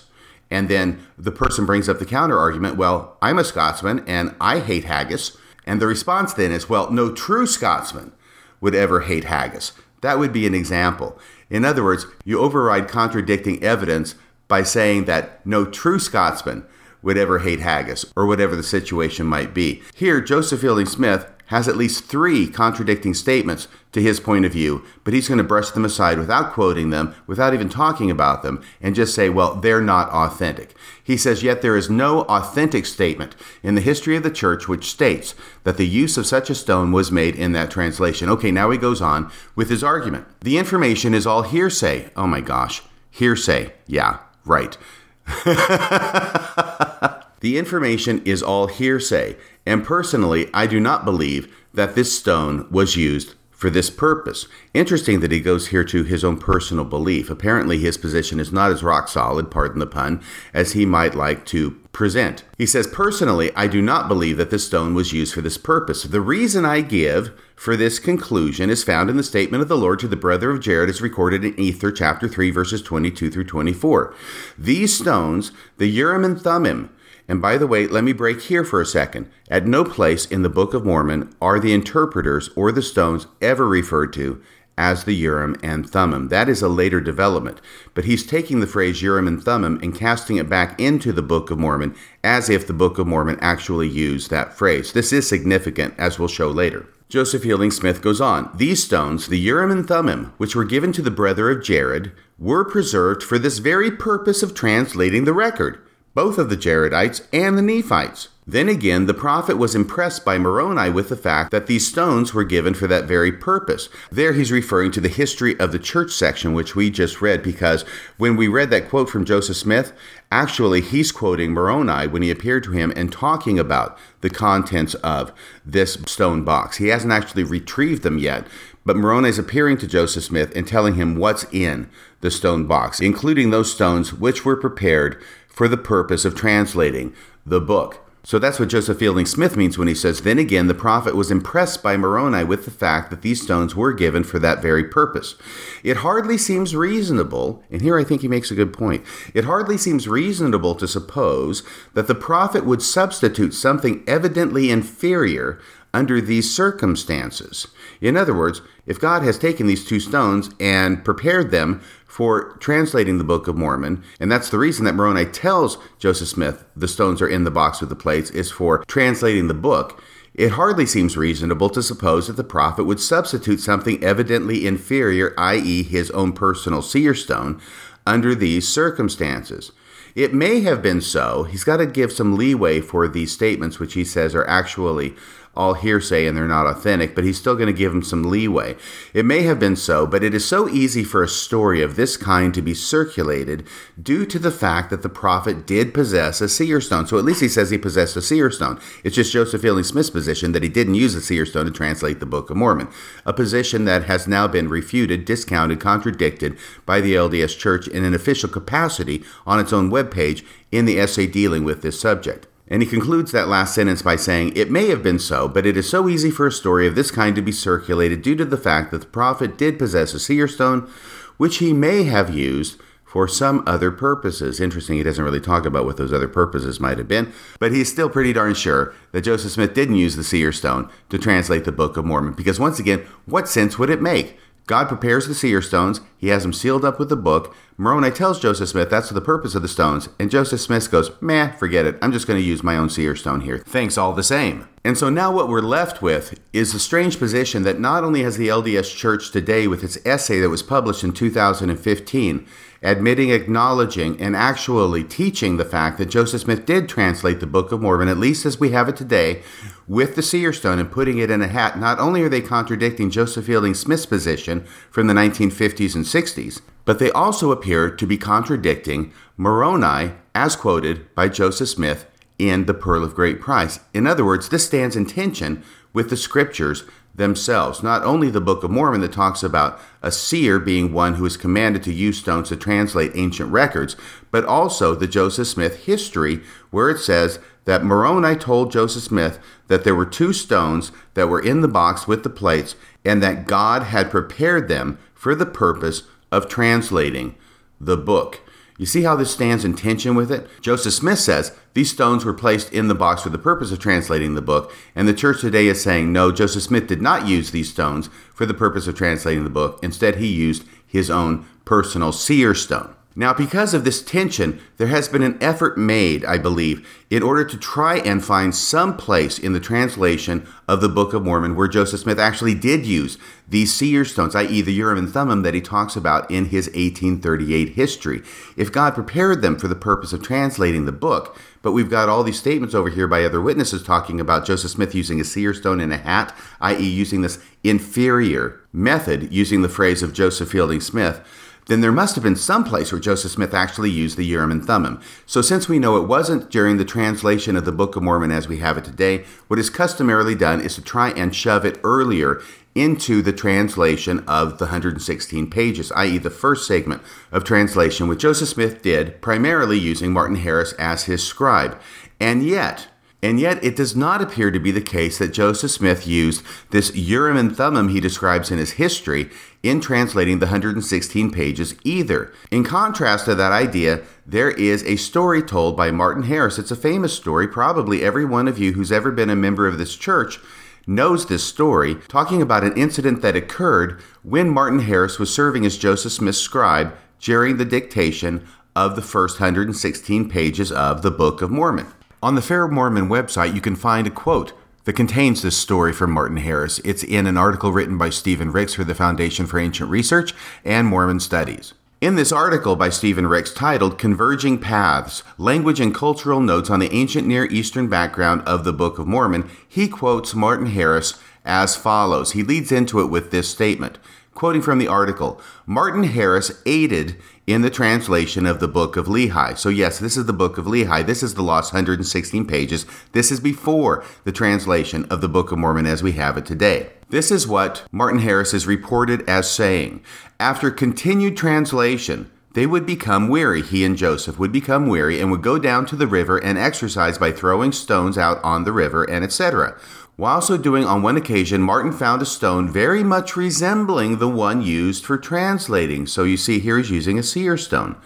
And then the person brings up the counter argument, well, I'm a Scotsman and I hate haggis. And the response then is, well, no true Scotsman would ever hate haggis. That would be an example. In other words, you override contradicting evidence by saying that no true Scotsman would ever hate haggis, or whatever the situation might be. Here, Joseph Fielding Smith has at least three contradicting statements to his point of view, but he's going to brush them aside without quoting them, without even talking about them, and just say, well, they're not authentic. He says, yet there is no authentic statement in the history of the church which states that the use of such a stone was made in that translation. Okay, now he goes on with his argument. The information is all hearsay. Oh my gosh, hearsay. Yeah, right. the information is all hearsay. And personally, I do not believe that this stone was used for this purpose. Interesting that he goes here to his own personal belief. Apparently, his position is not as rock solid, pardon the pun, as he might like to present. He says, Personally, I do not believe that this stone was used for this purpose. The reason I give for this conclusion is found in the statement of the Lord to the brother of Jared, as recorded in Ether, chapter 3, verses 22 through 24. These stones, the Urim and Thummim, and by the way, let me break here for a second. At no place in the Book of Mormon are the interpreters or the stones ever referred to as the Urim and Thummim. That is a later development. But he's taking the phrase Urim and Thummim and casting it back into the Book of Mormon as if the Book of Mormon actually used that phrase. This is significant, as we'll show later. Joseph Fielding Smith goes on These stones, the Urim and Thummim, which were given to the brother of Jared, were preserved for this very purpose of translating the record both of the Jaredites and the Nephites. Then again, the prophet was impressed by Moroni with the fact that these stones were given for that very purpose. There he's referring to the history of the church section, which we just read, because when we read that quote from Joseph Smith, actually he's quoting Moroni when he appeared to him and talking about the contents of this stone box. He hasn't actually retrieved them yet, but Moroni is appearing to Joseph Smith and telling him what's in the stone box, including those stones which were prepared for the purpose of translating the book. So that's what Joseph Fielding Smith means when he says, Then again, the prophet was impressed by Moroni with the fact that these stones were given for that very purpose. It hardly seems reasonable, and here I think he makes a good point. It hardly seems reasonable to suppose that the prophet would substitute something evidently inferior under these circumstances. In other words, if God has taken these two stones and prepared them for translating the Book of Mormon, and that's the reason that Moroni tells Joseph Smith the stones are in the box with the plates, is for translating the book. It hardly seems reasonable to suppose that the prophet would substitute something evidently inferior, i.e., his own personal seer stone, under these circumstances. It may have been so. He's got to give some leeway for these statements, which he says are actually all hearsay and they're not authentic, but he's still going to give him some leeway. It may have been so, but it is so easy for a story of this kind to be circulated due to the fact that the prophet did possess a seer stone. So at least he says he possessed a seer stone. It's just Joseph Fielding Smith's position that he didn't use the seer stone to translate the Book of Mormon, a position that has now been refuted, discounted, contradicted by the LDS Church in an official capacity on its own webpage in the essay dealing with this subject. And he concludes that last sentence by saying, It may have been so, but it is so easy for a story of this kind to be circulated due to the fact that the prophet did possess a seer stone, which he may have used for some other purposes. Interesting, he doesn't really talk about what those other purposes might have been, but he's still pretty darn sure that Joseph Smith didn't use the seer stone to translate the Book of Mormon, because once again, what sense would it make? God prepares the seer stones. He has them sealed up with a book. Moroni tells Joseph Smith that's the purpose of the stones. And Joseph Smith goes, Meh, forget it. I'm just going to use my own seer stone here. Thanks all the same. And so now what we're left with is the strange position that not only has the LDS Church today, with its essay that was published in 2015, admitting, acknowledging, and actually teaching the fact that Joseph Smith did translate the Book of Mormon, at least as we have it today, with the seer stone and putting it in a hat. Not only are they contradicting Joseph Fielding Smith's position from the 1950s and 60s, but they also appear to be contradicting Moroni as quoted by Joseph Smith in The Pearl of Great Price. In other words, this stands in tension with the scriptures themselves. Not only the Book of Mormon that talks about a seer being one who is commanded to use stones to translate ancient records, but also the Joseph Smith history, where it says that Moroni told Joseph Smith that there were two stones that were in the box with the plates, and that God had prepared them for the purpose of translating the book. You see how this stands in tension with it? Joseph Smith says these stones were placed in the box for the purpose of translating the book, and the church today is saying no, Joseph Smith did not use these stones for the purpose of translating the book. Instead, he used his own personal seer stone. Now, because of this tension, there has been an effort made, I believe, in order to try and find some place in the translation of the Book of Mormon where Joseph Smith actually did use these seer stones, i.e., the Urim and Thummim that he talks about in his 1838 history. If God prepared them for the purpose of translating the book, but we've got all these statements over here by other witnesses talking about Joseph Smith using a seer stone in a hat, i.e., using this inferior method, using the phrase of Joseph Fielding Smith then there must have been some place where Joseph Smith actually used the Urim and Thummim. So, since we know it wasn't during the translation of the Book of Mormon as we have it today, what is customarily done is to try and shove it earlier into the translation of the 116 pages, i.e., the first segment of translation, which Joseph Smith did primarily using Martin Harris as his scribe. And yet, and yet, it does not appear to be the case that Joseph Smith used this Urim and Thummim he describes in his history in translating the 116 pages either. In contrast to that idea, there is a story told by Martin Harris. It's a famous story. Probably every one of you who's ever been a member of this church knows this story, talking about an incident that occurred when Martin Harris was serving as Joseph Smith's scribe during the dictation of the first 116 pages of the Book of Mormon. On the Fair Mormon website, you can find a quote that contains this story from Martin Harris. It's in an article written by Stephen Ricks for the Foundation for Ancient Research and Mormon Studies. In this article by Stephen Ricks titled Converging Paths Language and Cultural Notes on the Ancient Near Eastern Background of the Book of Mormon, he quotes Martin Harris as follows. He leads into it with this statement. Quoting from the article, Martin Harris aided in the translation of the Book of Lehi. So, yes, this is the Book of Lehi. This is the lost 116 pages. This is before the translation of the Book of Mormon as we have it today. This is what Martin Harris is reported as saying. After continued translation, they would become weary. He and Joseph would become weary and would go down to the river and exercise by throwing stones out on the river and etc. While so doing, on one occasion, Martin found a stone very much resembling the one used for translating. So you see, here he's using a seer stone.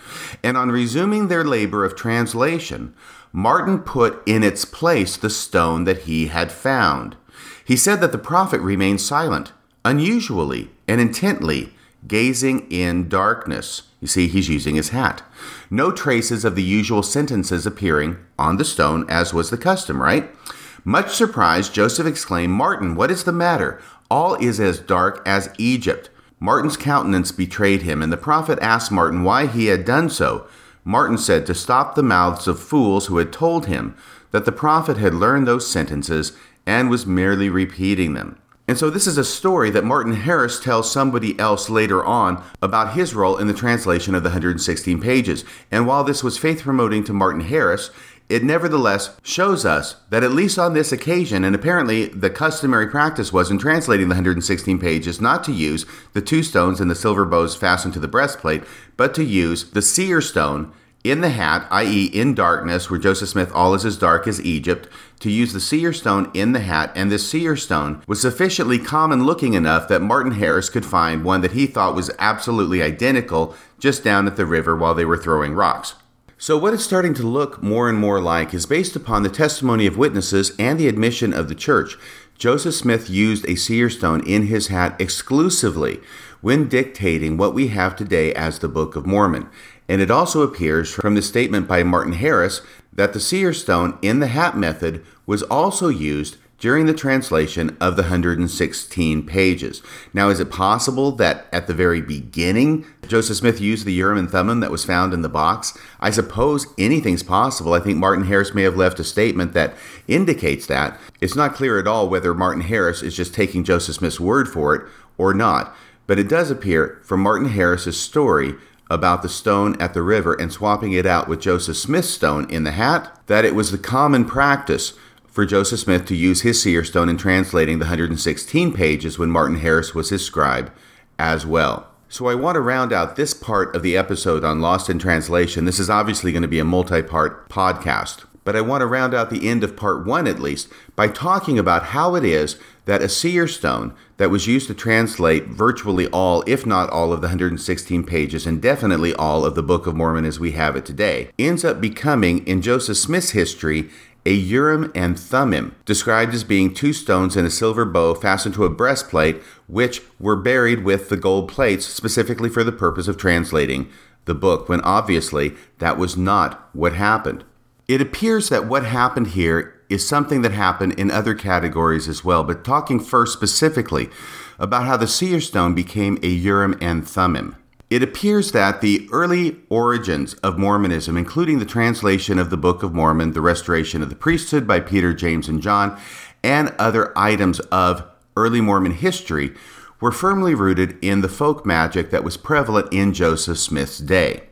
And on resuming their labor of translation, Martin put in its place the stone that he had found. He said that the prophet remained silent, unusually and intently, gazing in darkness. You see, he's using his hat. No traces of the usual sentences appearing on the stone, as was the custom, right? Much surprised, Joseph exclaimed, Martin, what is the matter? All is as dark as Egypt. Martin's countenance betrayed him, and the prophet asked Martin why he had done so. Martin said to stop the mouths of fools who had told him that the prophet had learned those sentences and was merely repeating them. And so, this is a story that Martin Harris tells somebody else later on about his role in the translation of the 116 pages. And while this was faith promoting to Martin Harris, it nevertheless shows us that at least on this occasion, and apparently the customary practice was in translating the 116 pages not to use the two stones and the silver bows fastened to the breastplate, but to use the seer stone in the hat, i.e., in darkness, where Joseph Smith all is as dark as Egypt, to use the seer stone in the hat, and this seer stone was sufficiently common looking enough that Martin Harris could find one that he thought was absolutely identical just down at the river while they were throwing rocks. So, what it's starting to look more and more like is based upon the testimony of witnesses and the admission of the church. Joseph Smith used a seer stone in his hat exclusively when dictating what we have today as the Book of Mormon. And it also appears from the statement by Martin Harris that the seer stone in the hat method was also used during the translation of the 116 pages. Now, is it possible that at the very beginning, Joseph Smith used the Urim and Thummim that was found in the box? I suppose anything's possible. I think Martin Harris may have left a statement that indicates that. It's not clear at all whether Martin Harris is just taking Joseph Smith's word for it or not. But it does appear from Martin Harris's story about the stone at the river and swapping it out with Joseph Smith's stone in the hat that it was the common practice for Joseph Smith to use his seer stone in translating the 116 pages when Martin Harris was his scribe as well. So I want to round out this part of the episode on Lost in Translation. This is obviously going to be a multi part podcast, but I want to round out the end of part one at least by talking about how it is that a seer stone that was used to translate virtually all, if not all, of the 116 pages and definitely all of the Book of Mormon as we have it today, ends up becoming, in Joseph Smith's history, a Urim and Thummim, described as being two stones and a silver bow fastened to a breastplate, which were buried with the gold plates specifically for the purpose of translating the book, when obviously that was not what happened. It appears that what happened here is something that happened in other categories as well, but talking first specifically about how the seer stone became a Urim and Thummim. It appears that the early origins of Mormonism, including the translation of the Book of Mormon, the restoration of the priesthood by Peter, James, and John, and other items of early Mormon history, were firmly rooted in the folk magic that was prevalent in Joseph Smith's day.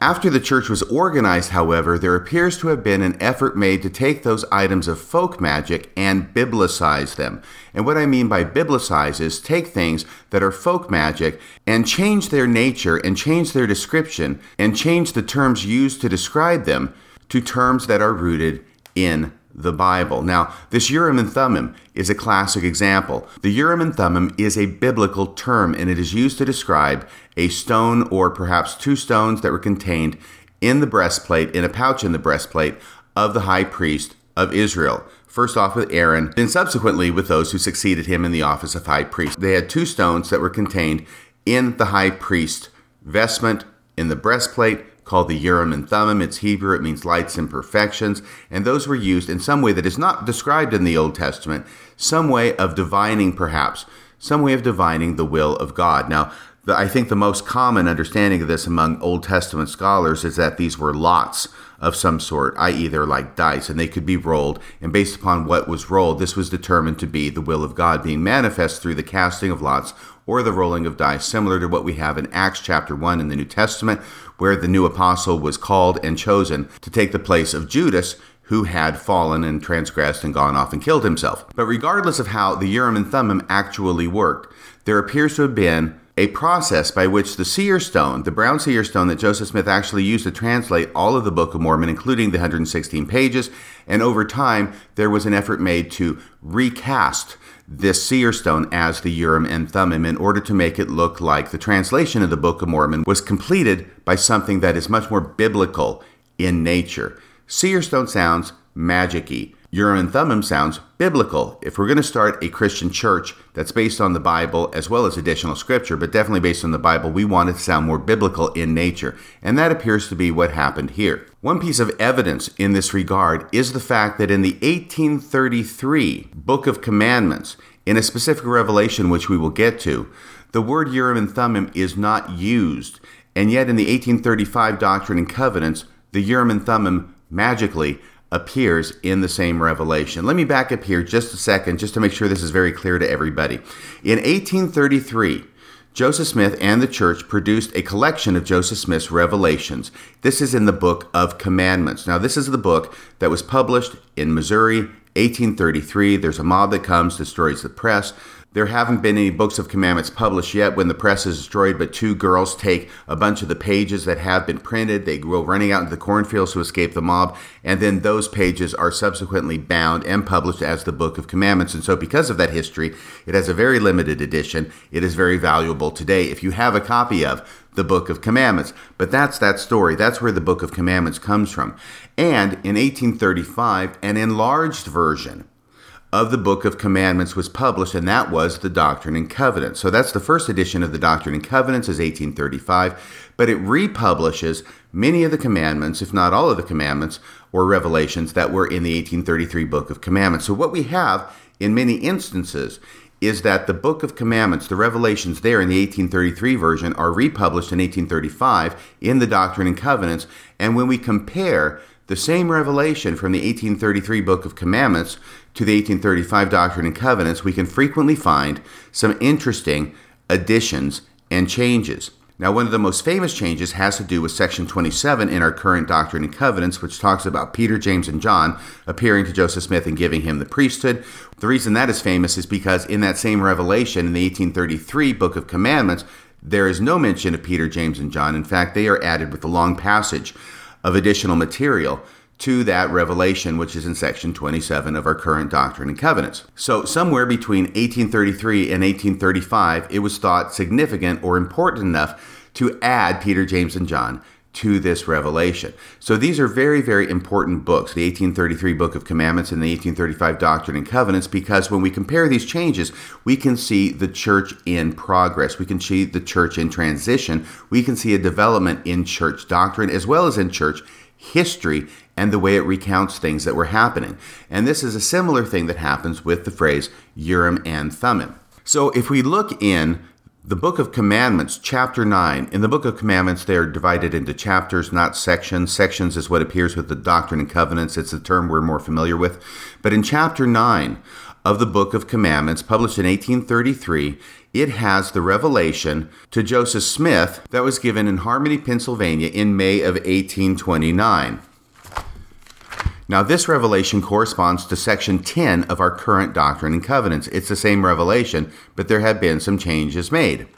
After the church was organized, however, there appears to have been an effort made to take those items of folk magic and biblicize them. And what I mean by biblicize is take things that are folk magic and change their nature and change their description and change the terms used to describe them to terms that are rooted in the Bible. Now, this Urim and Thummim is a classic example. The Urim and Thummim is a biblical term and it is used to describe a stone or perhaps two stones that were contained in the breastplate, in a pouch in the breastplate of the high priest of Israel. First off with Aaron, then subsequently with those who succeeded him in the office of high priest. They had two stones that were contained in the high priest vestment in the breastplate called the Urim and Thummim. It's Hebrew, it means lights and perfections, and those were used in some way that is not described in the Old Testament, some way of divining perhaps, some way of divining the will of God. Now, the, I think the most common understanding of this among Old Testament scholars is that these were lots of some sort, i.e., they're like dice, and they could be rolled. And based upon what was rolled, this was determined to be the will of God being manifest through the casting of lots or the rolling of dice, similar to what we have in Acts chapter 1 in the New Testament, where the new apostle was called and chosen to take the place of Judas, who had fallen and transgressed and gone off and killed himself. But regardless of how the Urim and Thummim actually worked, there appears to have been a process by which the seer stone, the brown seer stone that Joseph Smith actually used to translate all of the Book of Mormon, including the 116 pages, and over time there was an effort made to recast this seer stone as the Urim and Thummim in order to make it look like the translation of the Book of Mormon was completed by something that is much more biblical in nature. Seer stone sounds magicy. Urim and Thummim sounds biblical. If we're going to start a Christian church that's based on the Bible as well as additional scripture, but definitely based on the Bible, we want it to sound more biblical in nature. And that appears to be what happened here. One piece of evidence in this regard is the fact that in the 1833 Book of Commandments, in a specific revelation which we will get to, the word Urim and Thummim is not used. And yet in the 1835 Doctrine and Covenants, the Urim and Thummim magically appears in the same revelation. Let me back up here just a second, just to make sure this is very clear to everybody. In 1833, Joseph Smith and the church produced a collection of Joseph Smith's revelations. This is in the Book of Commandments. Now, this is the book that was published in Missouri, 1833. There's a mob that comes, destroys the press. There haven't been any books of commandments published yet when the press is destroyed, but two girls take a bunch of the pages that have been printed. They go running out into the cornfields to escape the mob, and then those pages are subsequently bound and published as the Book of Commandments. And so, because of that history, it has a very limited edition. It is very valuable today. If you have a copy of the Book of Commandments. But that's that story. That's where the Book of Commandments comes from. And in 1835, an enlarged version of the Book of Commandments was published, and that was the Doctrine and Covenants. So that's the first edition of the Doctrine and Covenants is 1835, but it republishes many of the commandments, if not all of the commandments or revelations that were in the 1833 Book of Commandments. So what we have in many instances is that the Book of Commandments, the revelations there in the 1833 version, are republished in 1835 in the Doctrine and Covenants, and when we compare the same revelation from the 1833 Book of Commandments to the 1835 Doctrine and Covenants, we can frequently find some interesting additions and changes. Now, one of the most famous changes has to do with section 27 in our current Doctrine and Covenants, which talks about Peter, James, and John appearing to Joseph Smith and giving him the priesthood. The reason that is famous is because in that same revelation in the 1833 Book of Commandments, there is no mention of Peter, James, and John. In fact, they are added with a long passage of additional material to that revelation, which is in section 27 of our current Doctrine and Covenants. So, somewhere between 1833 and 1835, it was thought significant or important enough to add Peter, James, and John to this revelation. So, these are very, very important books the 1833 Book of Commandments and the 1835 Doctrine and Covenants, because when we compare these changes, we can see the church in progress. We can see the church in transition. We can see a development in church doctrine as well as in church history and the way it recounts things that were happening. And this is a similar thing that happens with the phrase Urim and Thummim. So if we look in the Book of Commandments, chapter 9, in the Book of Commandments, they are divided into chapters, not sections. Sections is what appears with the Doctrine and Covenants. It's a term we're more familiar with. But in chapter 9 of the Book of Commandments, published in 1833, it has the revelation to Joseph Smith that was given in Harmony, Pennsylvania in May of 1829. Now, this revelation corresponds to section 10 of our current Doctrine and Covenants. It's the same revelation, but there have been some changes made.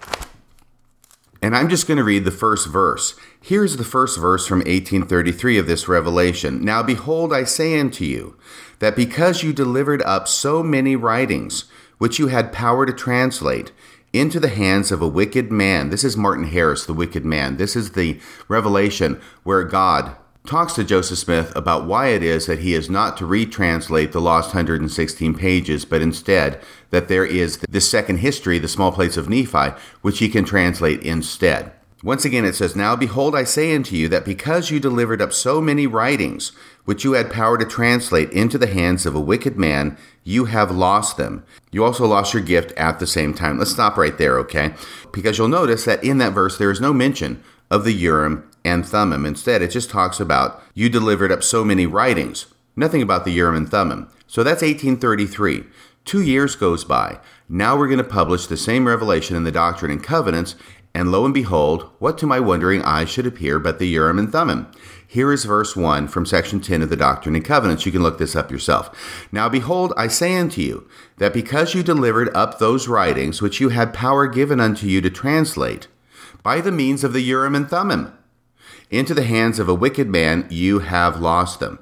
And I'm just going to read the first verse. Here's the first verse from 1833 of this revelation. Now, behold, I say unto you, that because you delivered up so many writings, which you had power to translate, into the hands of a wicked man. This is Martin Harris, the wicked man. This is the revelation where God talks to Joseph Smith about why it is that he is not to retranslate the lost 116 pages, but instead that there is this second history, the small plates of Nephi, which he can translate instead. Once again, it says, Now behold, I say unto you that because you delivered up so many writings, which you had power to translate into the hands of a wicked man, you have lost them. You also lost your gift at the same time. Let's stop right there, okay? Because you'll notice that in that verse, there is no mention of the Urim and Thummim. Instead, it just talks about you delivered up so many writings. Nothing about the Urim and Thummim. So that's 1833. Two years goes by. Now we're going to publish the same revelation in the Doctrine and Covenants, and lo and behold, what to my wondering eyes should appear but the Urim and Thummim? Here is verse 1 from section 10 of the Doctrine and Covenants. You can look this up yourself. Now behold, I say unto you, that because you delivered up those writings which you had power given unto you to translate, by the means of the Urim and Thummim, into the hands of a wicked man, you have lost them.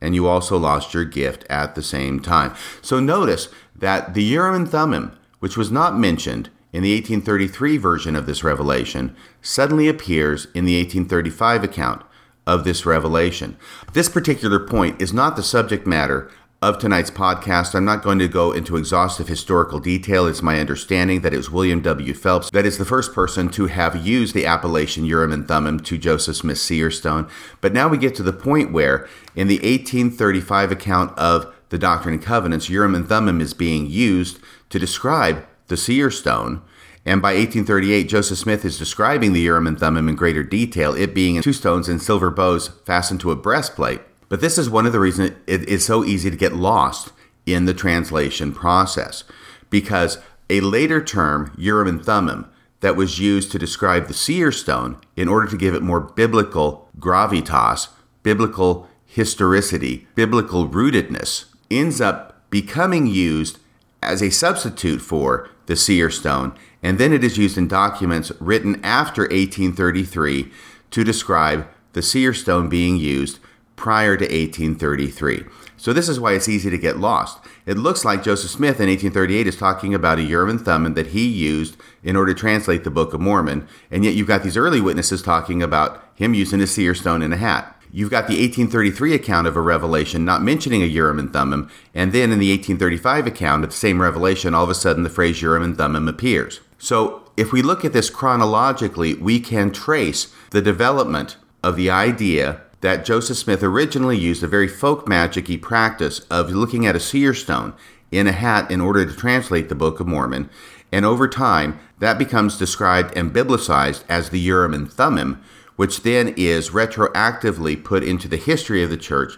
And you also lost your gift at the same time. So notice that the Urim and Thummim, which was not mentioned in the 1833 version of this revelation, suddenly appears in the 1835 account of this revelation. This particular point is not the subject matter of tonight's podcast. I'm not going to go into exhaustive historical detail. It's my understanding that it was William W. Phelps that is the first person to have used the appellation Urim and Thummim to Joseph Smith's seer stone. But now we get to the point where, in the 1835 account of the Doctrine and Covenants, Urim and Thummim is being used to describe the seer stone. And by 1838, Joseph Smith is describing the Urim and Thummim in greater detail, it being two stones in silver bows fastened to a breastplate. But this is one of the reasons it is so easy to get lost in the translation process because a later term, Urim and Thummim, that was used to describe the seer stone in order to give it more biblical gravitas, biblical historicity, biblical rootedness, ends up becoming used as a substitute for the seer stone, and then it is used in documents written after 1833 to describe the seer stone being used prior to 1833. So this is why it's easy to get lost. It looks like Joseph Smith in 1838 is talking about a Urim and Thummim that he used in order to translate the Book of Mormon, and yet you've got these early witnesses talking about him using a seer stone in a hat. You've got the 1833 account of a revelation not mentioning a Urim and Thummim, and then in the 1835 account of the same revelation, all of a sudden the phrase Urim and Thummim appears. So if we look at this chronologically, we can trace the development of the idea that Joseph Smith originally used a very folk magic practice of looking at a seer stone in a hat in order to translate the Book of Mormon. And over time, that becomes described and biblicized as the Urim and Thummim, which then is retroactively put into the history of the church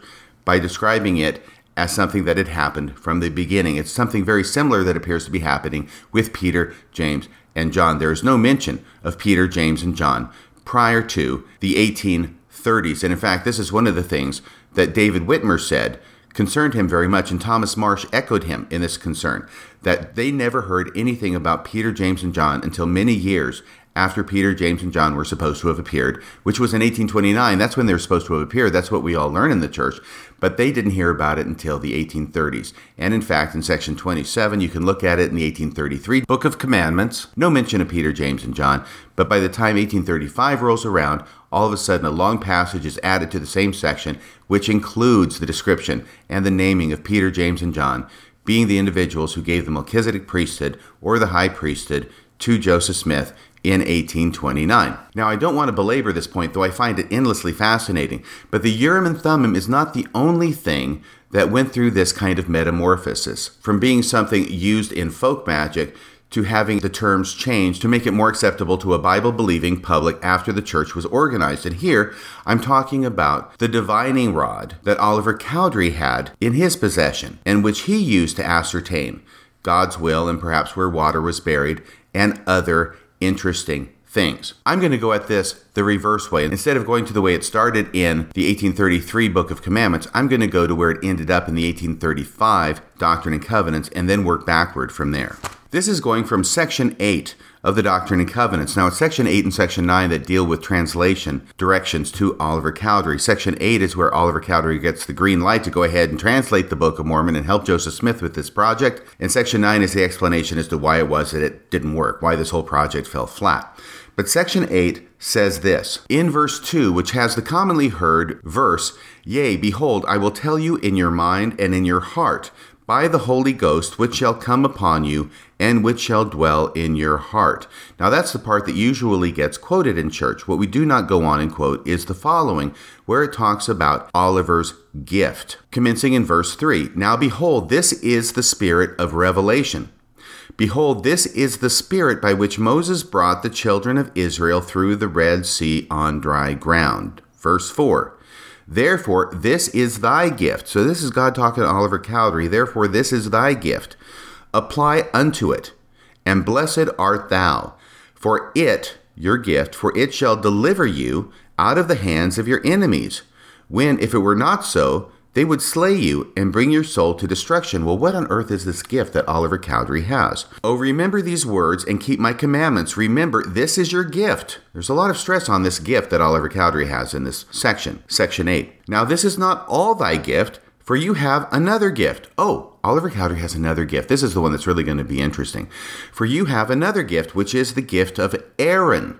by describing it as something that had happened from the beginning. It's something very similar that appears to be happening with Peter, James, and John. There is no mention of Peter, James, and John prior to the 1830s. And in fact, this is one of the things that David Whitmer said concerned him very much, and Thomas Marsh echoed him in this concern that they never heard anything about Peter, James, and John until many years after Peter, James, and John were supposed to have appeared, which was in 1829. That's when they were supposed to have appeared. That's what we all learn in the church. But they didn't hear about it until the 1830s. And in fact, in section 27, you can look at it in the 1833 Book of Commandments. No mention of Peter, James, and John. But by the time 1835 rolls around, all of a sudden a long passage is added to the same section, which includes the description and the naming of Peter, James, and John being the individuals who gave the Melchizedek priesthood or the high priesthood to Joseph Smith in 1829. Now, I don't want to belabor this point, though I find it endlessly fascinating, but the Urim and Thummim is not the only thing that went through this kind of metamorphosis, from being something used in folk magic to having the terms changed to make it more acceptable to a Bible believing public after the church was organized. And here I'm talking about the divining rod that Oliver Cowdery had in his possession and which he used to ascertain God's will and perhaps where water was buried and other interesting things. I'm going to go at this the reverse way. Instead of going to the way it started in the 1833 Book of Commandments, I'm going to go to where it ended up in the 1835 Doctrine and Covenants and then work backward from there. This is going from section 8 of the Doctrine and Covenants. Now, it's section 8 and section 9 that deal with translation directions to Oliver Cowdery. Section 8 is where Oliver Cowdery gets the green light to go ahead and translate the Book of Mormon and help Joseph Smith with this project. And section 9 is the explanation as to why it was that it didn't work, why this whole project fell flat. But section 8 says this in verse 2, which has the commonly heard verse, Yea, behold, I will tell you in your mind and in your heart by the Holy Ghost, which shall come upon you, and which shall dwell in your heart. Now, that's the part that usually gets quoted in church. What we do not go on and quote is the following, where it talks about Oliver's gift, commencing in verse 3. Now, behold, this is the spirit of revelation. Behold, this is the spirit by which Moses brought the children of Israel through the Red Sea on dry ground. Verse 4. Therefore, this is thy gift. So, this is God talking to Oliver Cowdery. Therefore, this is thy gift. Apply unto it, and blessed art thou. For it, your gift, for it shall deliver you out of the hands of your enemies. When, if it were not so, they would slay you and bring your soul to destruction. Well, what on earth is this gift that Oliver Cowdery has? Oh, remember these words and keep my commandments. Remember, this is your gift. There's a lot of stress on this gift that Oliver Cowdery has in this section, section 8. Now, this is not all thy gift, for you have another gift. Oh, Oliver Cowdery has another gift. This is the one that's really going to be interesting. For you have another gift, which is the gift of Aaron.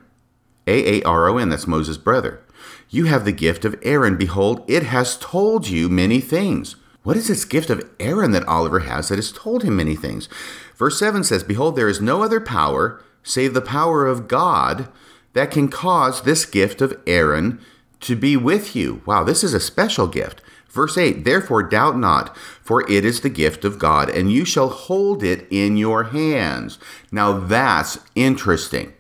A A R O N, that's Moses' brother. You have the gift of Aaron. Behold, it has told you many things. What is this gift of Aaron that Oliver has that has told him many things? Verse 7 says, Behold, there is no other power save the power of God that can cause this gift of Aaron to be with you. Wow, this is a special gift. Verse 8, Therefore doubt not, for it is the gift of God, and you shall hold it in your hands. Now that's interesting.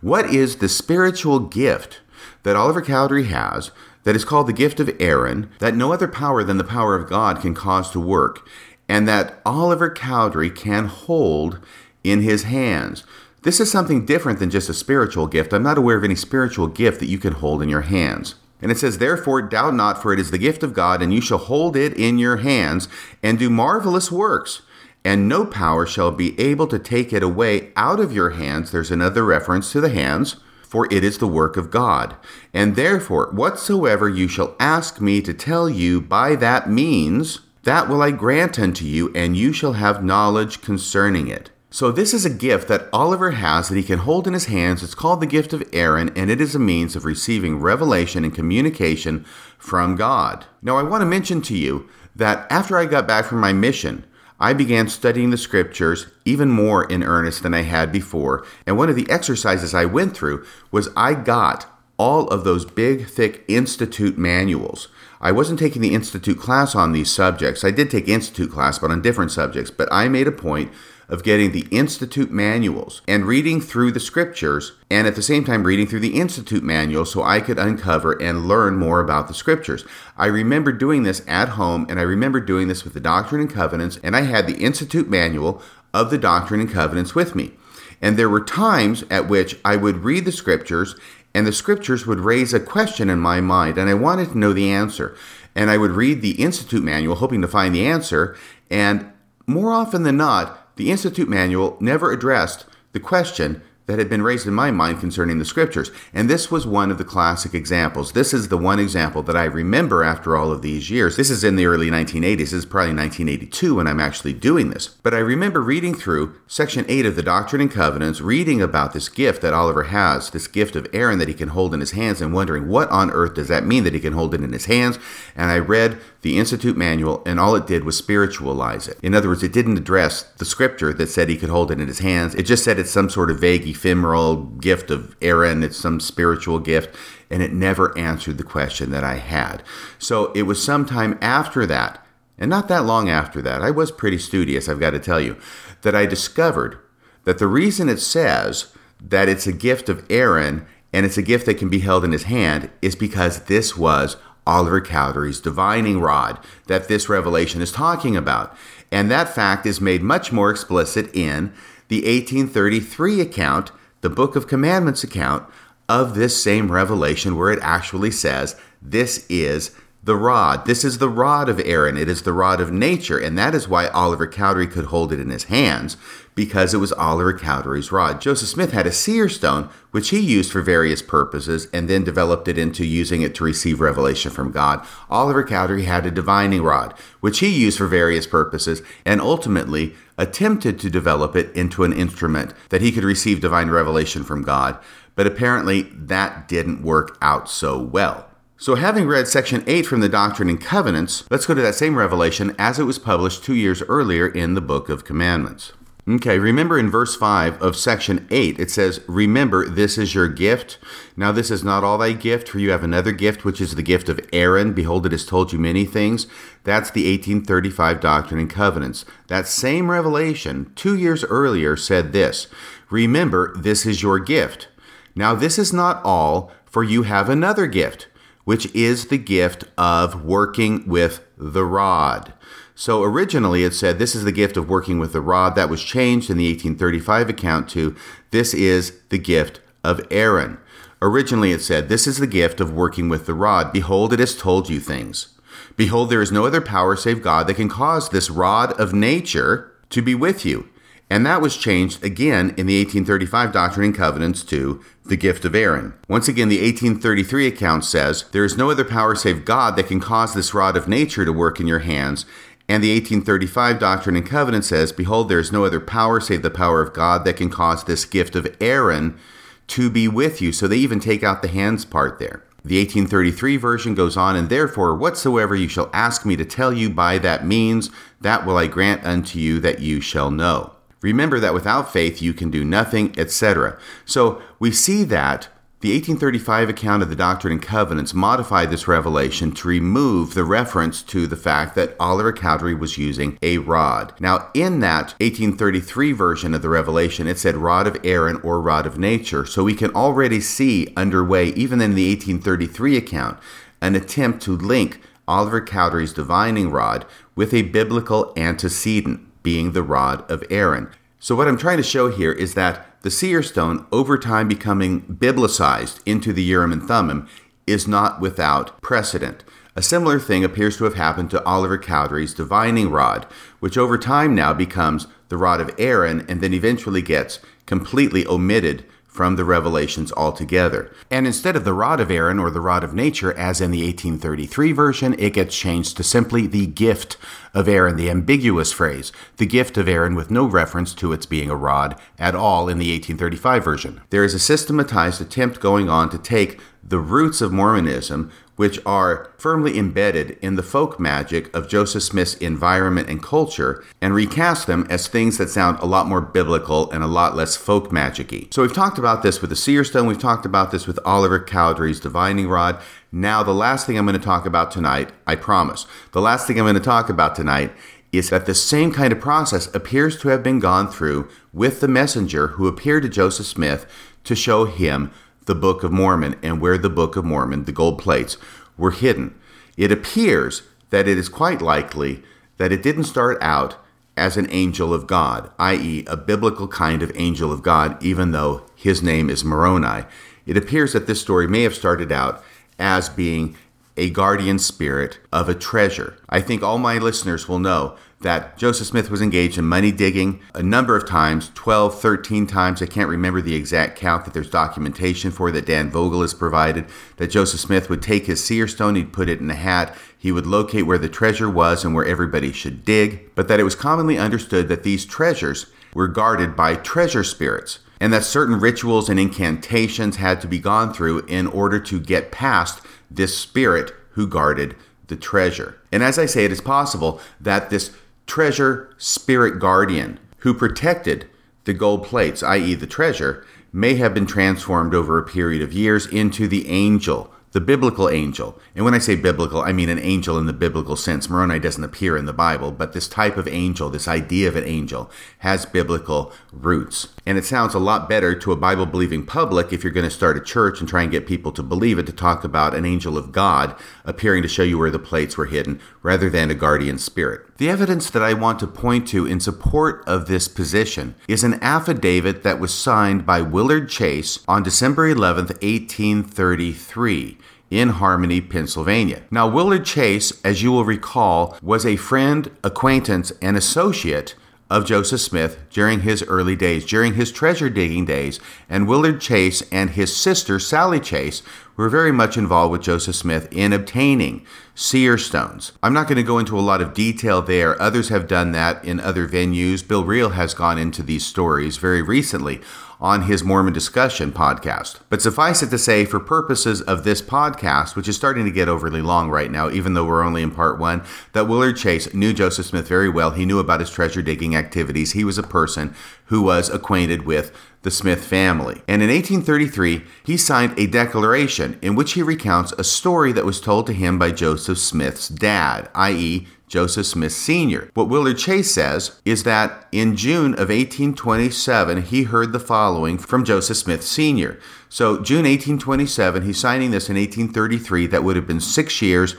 What is the spiritual gift that Oliver Cowdery has that is called the gift of Aaron, that no other power than the power of God can cause to work, and that Oliver Cowdery can hold in his hands. This is something different than just a spiritual gift. I'm not aware of any spiritual gift that you can hold in your hands. And it says, Therefore, doubt not, for it is the gift of God, and you shall hold it in your hands, and do marvelous works, and no power shall be able to take it away out of your hands. There's another reference to the hands for it is the work of God. And therefore, whatsoever you shall ask me to tell you by that means, that will I grant unto you, and you shall have knowledge concerning it. So, this is a gift that Oliver has that he can hold in his hands. It's called the gift of Aaron, and it is a means of receiving revelation and communication from God. Now, I want to mention to you that after I got back from my mission, I began studying the scriptures even more in earnest than I had before, and one of the exercises I went through was I got all of those big, thick Institute manuals. I wasn't taking the Institute class on these subjects. I did take Institute class, but on different subjects. But I made a point of getting the Institute manuals and reading through the scriptures, and at the same time reading through the Institute manual so I could uncover and learn more about the scriptures. I remember doing this at home, and I remember doing this with the Doctrine and Covenants, and I had the Institute manual of the Doctrine and Covenants with me. And there were times at which I would read the scriptures, and the scriptures would raise a question in my mind, and I wanted to know the answer. And I would read the Institute manual, hoping to find the answer, and more often than not, the Institute manual never addressed the question that had been raised in my mind concerning the scriptures. And this was one of the classic examples. This is the one example that I remember after all of these years. This is in the early 1980s. This is probably 1982 when I'm actually doing this. But I remember reading through section 8 of the Doctrine and Covenants, reading about this gift that Oliver has, this gift of Aaron that he can hold in his hands, and wondering what on earth does that mean that he can hold it in his hands. And I read the Institute manual, and all it did was spiritualize it. In other words, it didn't address the scripture that said he could hold it in his hands. It just said it's some sort of vague, ephemeral gift of Aaron, it's some spiritual gift, and it never answered the question that I had. So it was sometime after that, and not that long after that, I was pretty studious, I've got to tell you, that I discovered that the reason it says that it's a gift of Aaron and it's a gift that can be held in his hand is because this was Oliver Cowdery's divining rod that this revelation is talking about. And that fact is made much more explicit in the 1833 account, the Book of Commandments account of this same revelation, where it actually says, This is the rod. This is the rod of Aaron. It is the rod of nature. And that is why Oliver Cowdery could hold it in his hands, because it was Oliver Cowdery's rod. Joseph Smith had a seer stone, which he used for various purposes, and then developed it into using it to receive revelation from God. Oliver Cowdery had a divining rod, which he used for various purposes, and ultimately attempted to develop it into an instrument that he could receive divine revelation from God. But apparently that didn't work out so well. So, having read section 8 from the Doctrine and Covenants, let's go to that same revelation as it was published two years earlier in the Book of Commandments. Okay, remember in verse 5 of section 8, it says, Remember, this is your gift. Now, this is not all thy gift, for you have another gift, which is the gift of Aaron. Behold, it has told you many things. That's the 1835 Doctrine and Covenants. That same revelation, two years earlier, said this Remember, this is your gift. Now, this is not all, for you have another gift which is the gift of working with the rod. So originally it said this is the gift of working with the rod. That was changed in the 1835 account to this is the gift of Aaron. Originally it said this is the gift of working with the rod. Behold, it has told you things. Behold, there is no other power save God that can cause this rod of nature to be with you. And that was changed again in the 1835 Doctrine and Covenants to the gift of Aaron. Once again, the 1833 account says, There is no other power save God that can cause this rod of nature to work in your hands. And the 1835 Doctrine and Covenant says, Behold, there is no other power save the power of God that can cause this gift of Aaron to be with you. So they even take out the hands part there. The 1833 version goes on, and therefore, whatsoever you shall ask me to tell you by that means, that will I grant unto you that you shall know. Remember that without faith you can do nothing, etc. So we see that the 1835 account of the Doctrine and Covenants modified this revelation to remove the reference to the fact that Oliver Cowdery was using a rod. Now, in that 1833 version of the revelation, it said rod of Aaron or rod of nature. So we can already see underway, even in the 1833 account, an attempt to link Oliver Cowdery's divining rod with a biblical antecedent, being the rod of Aaron. So, what I'm trying to show here is that the seer stone, over time becoming biblicized into the Urim and Thummim, is not without precedent. A similar thing appears to have happened to Oliver Cowdery's divining rod, which over time now becomes the rod of Aaron and then eventually gets completely omitted from the revelations altogether. And instead of the rod of Aaron or the rod of nature, as in the 1833 version, it gets changed to simply the gift of Aaron, the ambiguous phrase, the gift of Aaron, with no reference to its being a rod at all in the 1835 version. There is a systematized attempt going on to take the roots of Mormonism, which are firmly embedded in the folk magic of Joseph Smith's environment and culture, and recast them as things that sound a lot more biblical and a lot less folk magicy. So we've talked about this with the seer stone, we've talked about this with Oliver Cowdery's divining rod. Now, the last thing I'm going to talk about tonight, I promise, the last thing I'm going to talk about tonight is that the same kind of process appears to have been gone through with the messenger who appeared to Joseph Smith to show him the Book of Mormon and where the Book of Mormon, the gold plates, were hidden. It appears that it is quite likely that it didn't start out as an angel of God, i.e., a biblical kind of angel of God, even though his name is Moroni. It appears that this story may have started out as being a guardian spirit of a treasure. I think all my listeners will know that Joseph Smith was engaged in money digging a number of times 12, 13 times. I can't remember the exact count that there's documentation for that Dan Vogel has provided. That Joseph Smith would take his seer stone, he'd put it in a hat, he would locate where the treasure was and where everybody should dig, but that it was commonly understood that these treasures were guarded by treasure spirits and that certain rituals and incantations had to be gone through in order to get past this spirit who guarded the treasure. And as I say, it is possible that this treasure spirit guardian who protected the gold plates, i.e., the treasure, may have been transformed over a period of years into the angel the biblical angel. And when I say biblical, I mean an angel in the biblical sense. Moroni doesn't appear in the Bible, but this type of angel, this idea of an angel, has biblical roots. And it sounds a lot better to a Bible believing public if you're going to start a church and try and get people to believe it to talk about an angel of God appearing to show you where the plates were hidden rather than a guardian spirit. The evidence that I want to point to in support of this position is an affidavit that was signed by Willard Chase on December 11, 1833 in Harmony, Pennsylvania. Now, Willard Chase, as you will recall, was a friend, acquaintance, and associate of Joseph Smith during his early days, during his treasure digging days, and Willard Chase and his sister, Sally Chase, were very much involved with Joseph Smith in obtaining seer stones. I'm not going to go into a lot of detail there. Others have done that in other venues. Bill Reel has gone into these stories very recently on his Mormon Discussion podcast. But suffice it to say, for purposes of this podcast, which is starting to get overly long right now, even though we're only in part one, that Willard Chase knew Joseph Smith very well. He knew about his treasure digging activities. He was a person who was acquainted with the Smith family. And in 1833, he signed a declaration in which he recounts a story that was told to him by Joseph Smith's dad, i.e., Joseph Smith Sr. What Willard Chase says is that in June of 1827, he heard the following from Joseph Smith Sr. So, June 1827, he's signing this in 1833, that would have been six years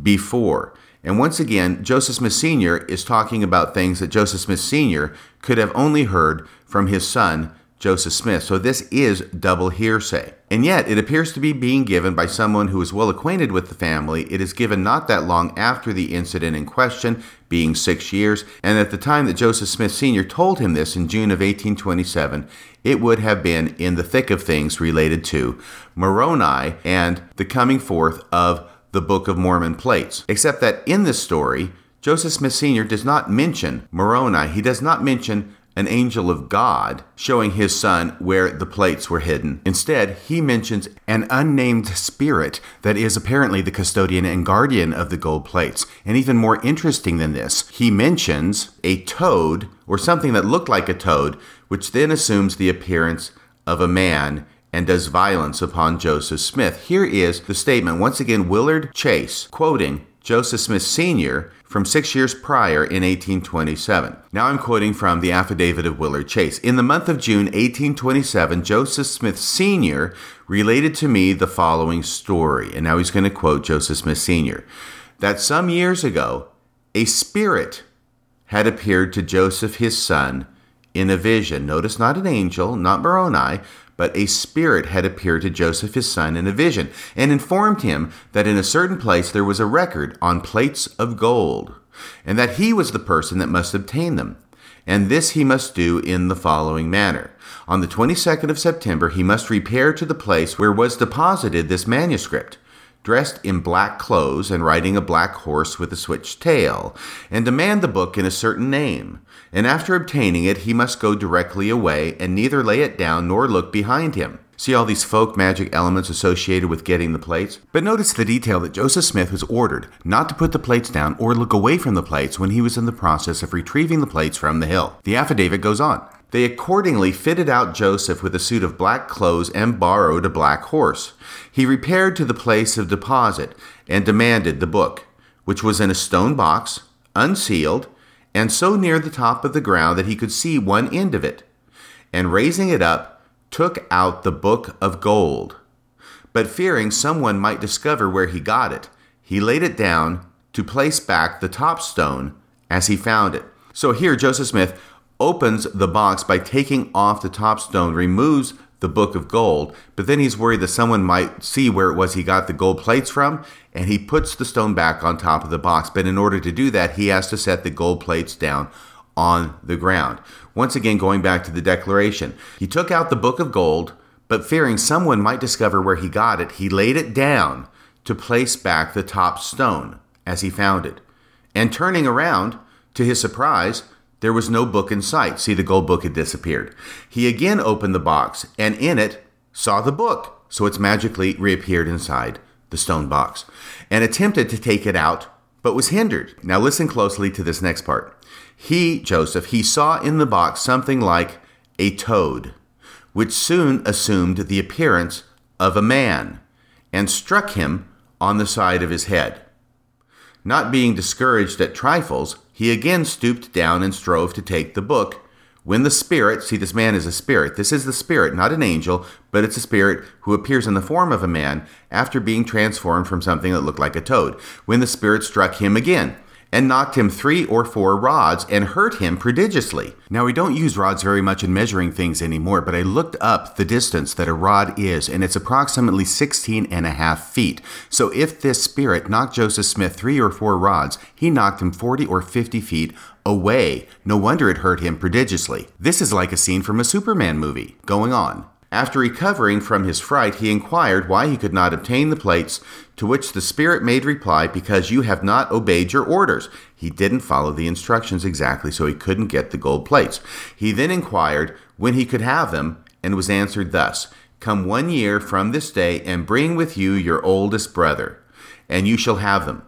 before. And once again, Joseph Smith Sr. is talking about things that Joseph Smith Sr. could have only heard from his son, Joseph Smith. So this is double hearsay. And yet, it appears to be being given by someone who is well acquainted with the family. It is given not that long after the incident in question, being six years, and at the time that Joseph Smith Sr. told him this in June of 1827, it would have been in the thick of things related to Moroni and the coming forth of the Book of Mormon plates. Except that in this story, Joseph Smith Sr. does not mention Moroni. He does not mention an angel of God showing his son where the plates were hidden. Instead, he mentions an unnamed spirit that is apparently the custodian and guardian of the gold plates. And even more interesting than this, he mentions a toad or something that looked like a toad, which then assumes the appearance of a man and does violence upon Joseph Smith. Here is the statement, once again, Willard Chase quoting Joseph Smith Sr. from six years prior in 1827. Now I'm quoting from the affidavit of Willard Chase. In the month of June 1827, Joseph Smith Sr. related to me the following story. And now he's going to quote Joseph Smith Sr. That some years ago, a spirit had appeared to Joseph his son in a vision. Notice not an angel, not Moroni, but a spirit had appeared to Joseph his son in a vision, and informed him that in a certain place there was a record on plates of gold, and that he was the person that must obtain them. And this he must do in the following manner. On the 22nd of September, he must repair to the place where was deposited this manuscript dressed in black clothes and riding a black horse with a switched tail, and demand the book in a certain name. And after obtaining it, he must go directly away, and neither lay it down nor look behind him. See all these folk magic elements associated with getting the plates? But notice the detail that Joseph Smith was ordered not to put the plates down or look away from the plates when he was in the process of retrieving the plates from the hill. The affidavit goes on. They accordingly fitted out Joseph with a suit of black clothes and borrowed a black horse. He repaired to the place of deposit and demanded the book, which was in a stone box, unsealed, and so near the top of the ground that he could see one end of it. And raising it up, took out the book of gold. But fearing someone might discover where he got it, he laid it down to place back the top stone as he found it. So here, Joseph Smith opens the box by taking off the top stone, removes the book of gold, but then he's worried that someone might see where it was he got the gold plates from, and he puts the stone back on top of the box. But in order to do that, he has to set the gold plates down on the ground. Once again, going back to the declaration, he took out the book of gold, but fearing someone might discover where he got it, he laid it down to place back the top stone as he found it. And turning around, to his surprise, there was no book in sight. See, the gold book had disappeared. He again opened the box and in it saw the book. So it's magically reappeared inside the stone box and attempted to take it out, but was hindered. Now listen closely to this next part. He, Joseph, he saw in the box something like a toad, which soon assumed the appearance of a man and struck him on the side of his head. Not being discouraged at trifles, he again stooped down and strove to take the book. When the spirit, see, this man is a spirit. This is the spirit, not an angel, but it's a spirit who appears in the form of a man after being transformed from something that looked like a toad. When the spirit struck him again, and knocked him three or four rods and hurt him prodigiously. Now, we don't use rods very much in measuring things anymore, but I looked up the distance that a rod is, and it's approximately 16 and a half feet. So if this spirit knocked Joseph Smith three or four rods, he knocked him 40 or 50 feet away. No wonder it hurt him prodigiously. This is like a scene from a Superman movie. Going on. After recovering from his fright, he inquired why he could not obtain the plates, to which the spirit made reply, Because you have not obeyed your orders. He didn't follow the instructions exactly, so he couldn't get the gold plates. He then inquired when he could have them, and was answered thus Come one year from this day, and bring with you your oldest brother, and you shall have them.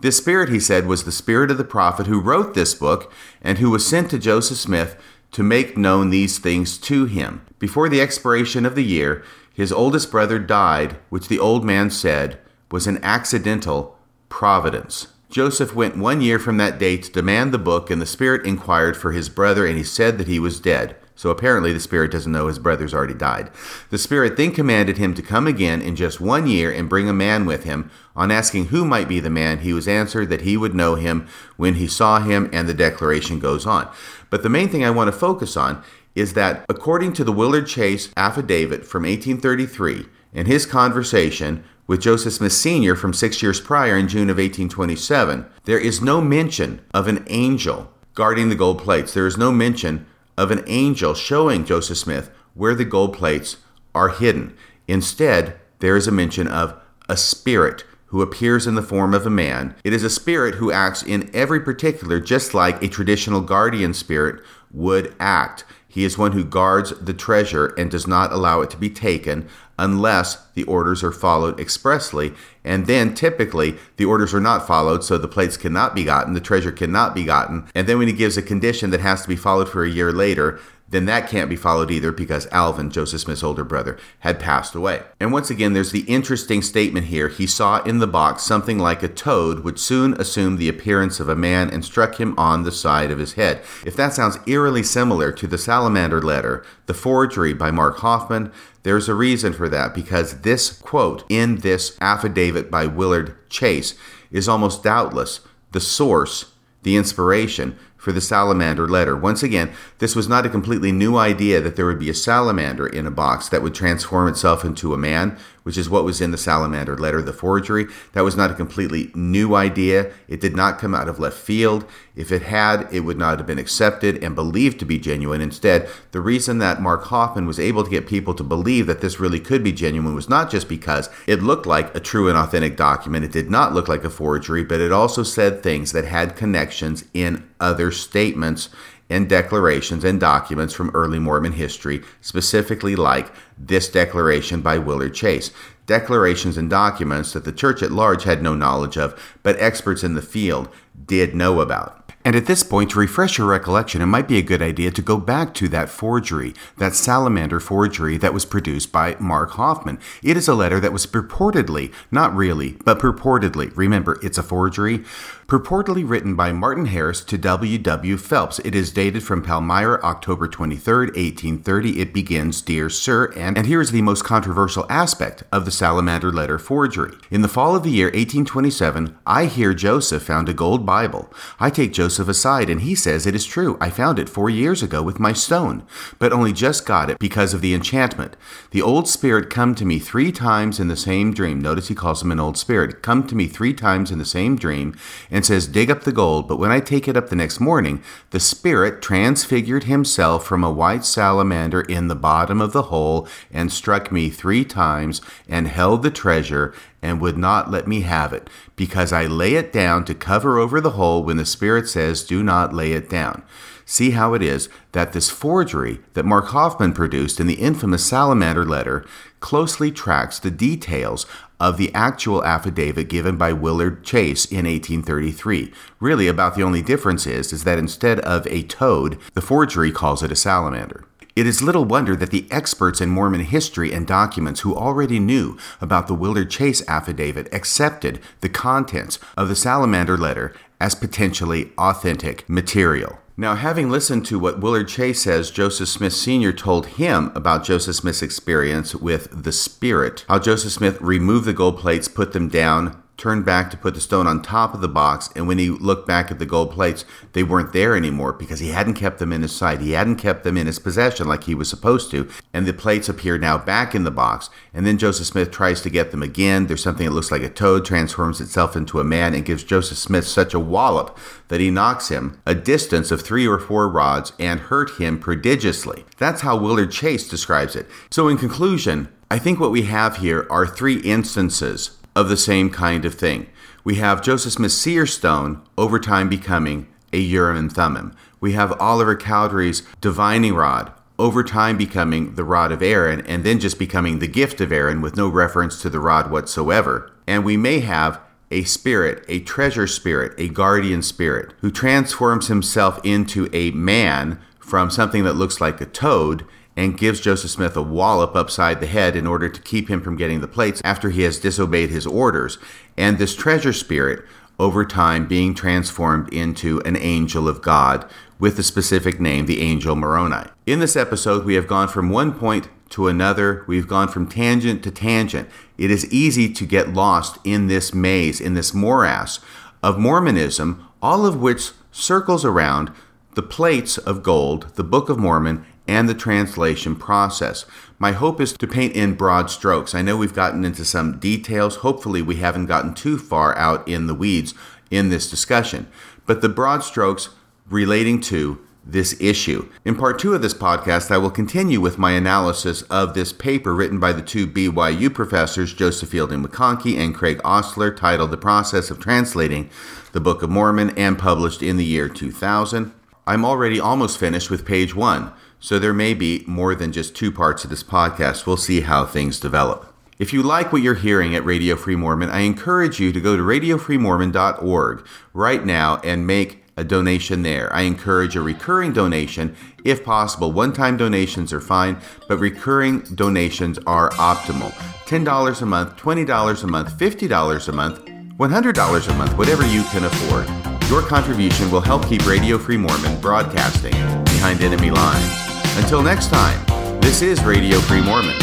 This spirit, he said, was the spirit of the prophet who wrote this book, and who was sent to Joseph Smith to make known these things to him. Before the expiration of the year, his oldest brother died, which the old man said was an accidental providence. Joseph went one year from that date to demand the book, and the Spirit inquired for his brother, and he said that he was dead. So apparently the Spirit doesn't know his brother's already died. The Spirit then commanded him to come again in just one year and bring a man with him. On asking who might be the man, he was answered that he would know him when he saw him, and the declaration goes on. But the main thing I want to focus on is that according to the Willard Chase affidavit from 1833 and his conversation with Joseph Smith Sr. from six years prior in June of 1827, there is no mention of an angel guarding the gold plates. There is no mention of an angel showing Joseph Smith where the gold plates are hidden. Instead, there is a mention of a spirit who appears in the form of a man. It is a spirit who acts in every particular just like a traditional guardian spirit would act. He is one who guards the treasure and does not allow it to be taken unless the orders are followed expressly. And then typically the orders are not followed, so the plates cannot be gotten, the treasure cannot be gotten. And then when he gives a condition that has to be followed for a year later, then that can't be followed either because Alvin, Joseph Smith's older brother, had passed away. And once again, there's the interesting statement here. He saw in the box something like a toad, which soon assumed the appearance of a man and struck him on the side of his head. If that sounds eerily similar to the salamander letter, the forgery by Mark Hofmann, there's a reason for that because this quote in this affidavit by Willard Chase is almost doubtless the source, the inspiration for the salamander letter. Once again, this was not a completely new idea that there would be a salamander in a box that would transform itself into a man, which is what was in the salamander letter, the forgery. That was not a completely new idea. It did not come out of left field. If it had, it would not have been accepted and believed to be genuine. Instead, the reason that Mark Hofmann was able to get people to believe that this really could be genuine was not just because it looked like a true and authentic document, it did not look like a forgery, but it also said things that had connections in other statements and declarations and documents from early Mormon history, specifically like this declaration by Willard Chase. Declarations and documents that the church at large had no knowledge of, but experts in the field did know about. And at this point, to refresh your recollection, it might be a good idea to go back to that forgery, that salamander forgery that was produced by Mark Hofmann. It is a letter that was purportedly, not really, but purportedly, remember, it's a forgery, purportedly written by Martin Harris to W. W. Phelps. It is dated from Palmyra, October 23, 1830. It begins, Dear Sir, and, and here is the most controversial aspect of the salamander letter forgery. In the fall of the year 1827, I hear Joseph found a gold Bible. I take Joseph aside, and he says it is true. I found it four years ago with my stone, but only just got it because of the enchantment. The old spirit come to me three times in the same dream. Notice he calls him an old spirit. Come to me three times in the same dream, and says, Dig up the gold. But when I take it up the next morning, the Spirit transfigured himself from a white salamander in the bottom of the hole and struck me three times and held the treasure and would not let me have it, because I lay it down to cover over the hole when the Spirit says, Do not lay it down. See how it is that this forgery that Mark Hofmann produced in the infamous Salamander letter closely tracks the details of the actual affidavit given by Willard Chase in 1833. Really, about the only difference is, is that instead of a toad, the forgery calls it a salamander. It is little wonder that the experts in Mormon history and documents who already knew about the Willard Chase affidavit accepted the contents of the salamander letter as potentially authentic material. Now, having listened to what Willard Chase says Joseph Smith Sr. told him about Joseph Smith's experience with the Spirit, how Joseph Smith removed the gold plates, put them down, turned back to put the stone on top of the box, and when he looked back at the gold plates, they weren't there anymore because he hadn't kept them in his sight. He hadn't kept them in his possession like he was supposed to, and the plates appear now back in the box. And then Joseph Smith tries to get them again. There's something that looks like a toad, transforms itself into a man, and gives Joseph Smith such a wallop that he knocks him a distance of three or four rods and hurt him prodigiously. That's how Willard Chase describes it. So, in conclusion, I think what we have here are three instances of the same kind of thing. We have Joseph Smith seer stone over time becoming a Urim and Thummim. We have Oliver Cowdery's divining rod over time becoming the rod of Aaron and then just becoming the gift of Aaron with no reference to the rod whatsoever. And we may have a spirit, a treasure spirit, a guardian spirit, who transforms himself into a man from something that looks like a toad and gives Joseph Smith a wallop upside the head in order to keep him from getting the plates after he has disobeyed his orders. And this treasure spirit, over time, being transformed into an angel of God with the specific name, the angel Moroni. In this episode, we have gone from one point to another. We've gone from tangent to tangent. It is easy to get lost in this maze, in this morass of Mormonism, all of which circles around the plates of gold, the Book of Mormon, and the translation process. My hope is to paint in broad strokes. I know we've gotten into some details. Hopefully, we haven't gotten too far out in the weeds in this discussion. But the broad strokes relating to this issue. In part two of this podcast, I will continue with my analysis of this paper written by the two BYU professors, Joseph Fielding McConkie and Craig Ostler, titled The Process of Translating the Book of Mormon and published in the year 2000. I'm already almost finished with page one. So there may be more than just two parts of this podcast. We'll see how things develop. If you like what you're hearing at Radio Free Mormon, I encourage you to go to radiofreemormon.org right now and make a donation there. I encourage a recurring donation if possible. One time donations are fine, but recurring donations are optimal. $10 a month, $20 a month, $50 a month, $100 a month, whatever you can afford. Your contribution will help keep Radio Free Mormon broadcasting behind enemy lines. Until next time, this is Radio Free Mormon,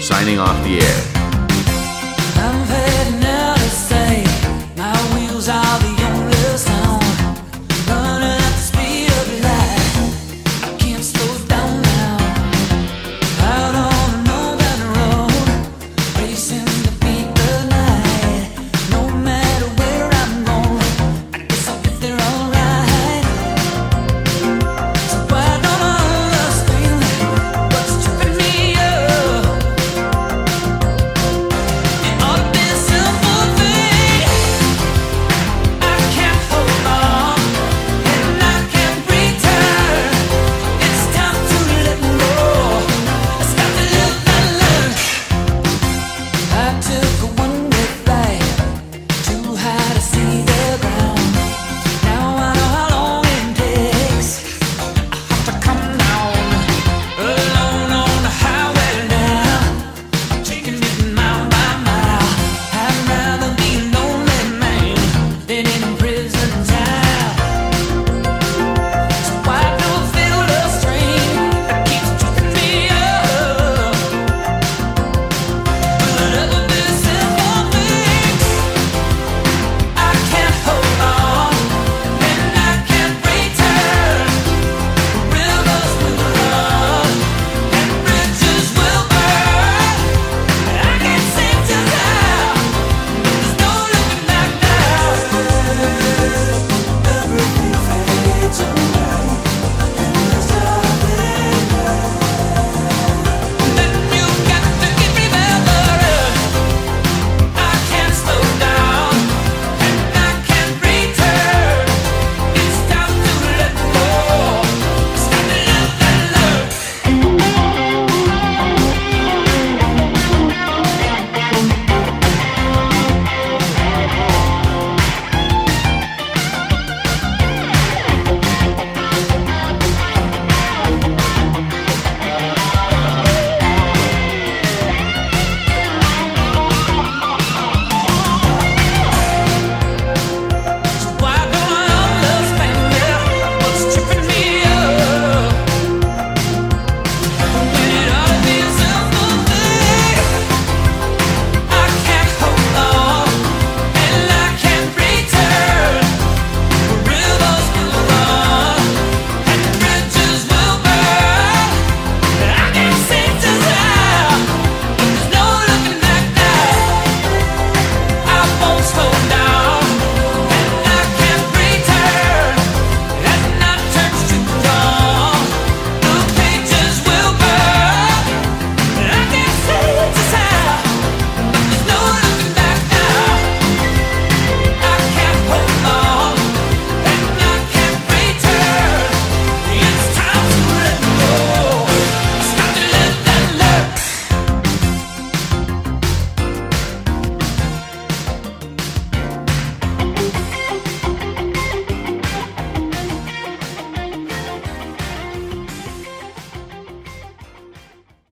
signing off the air.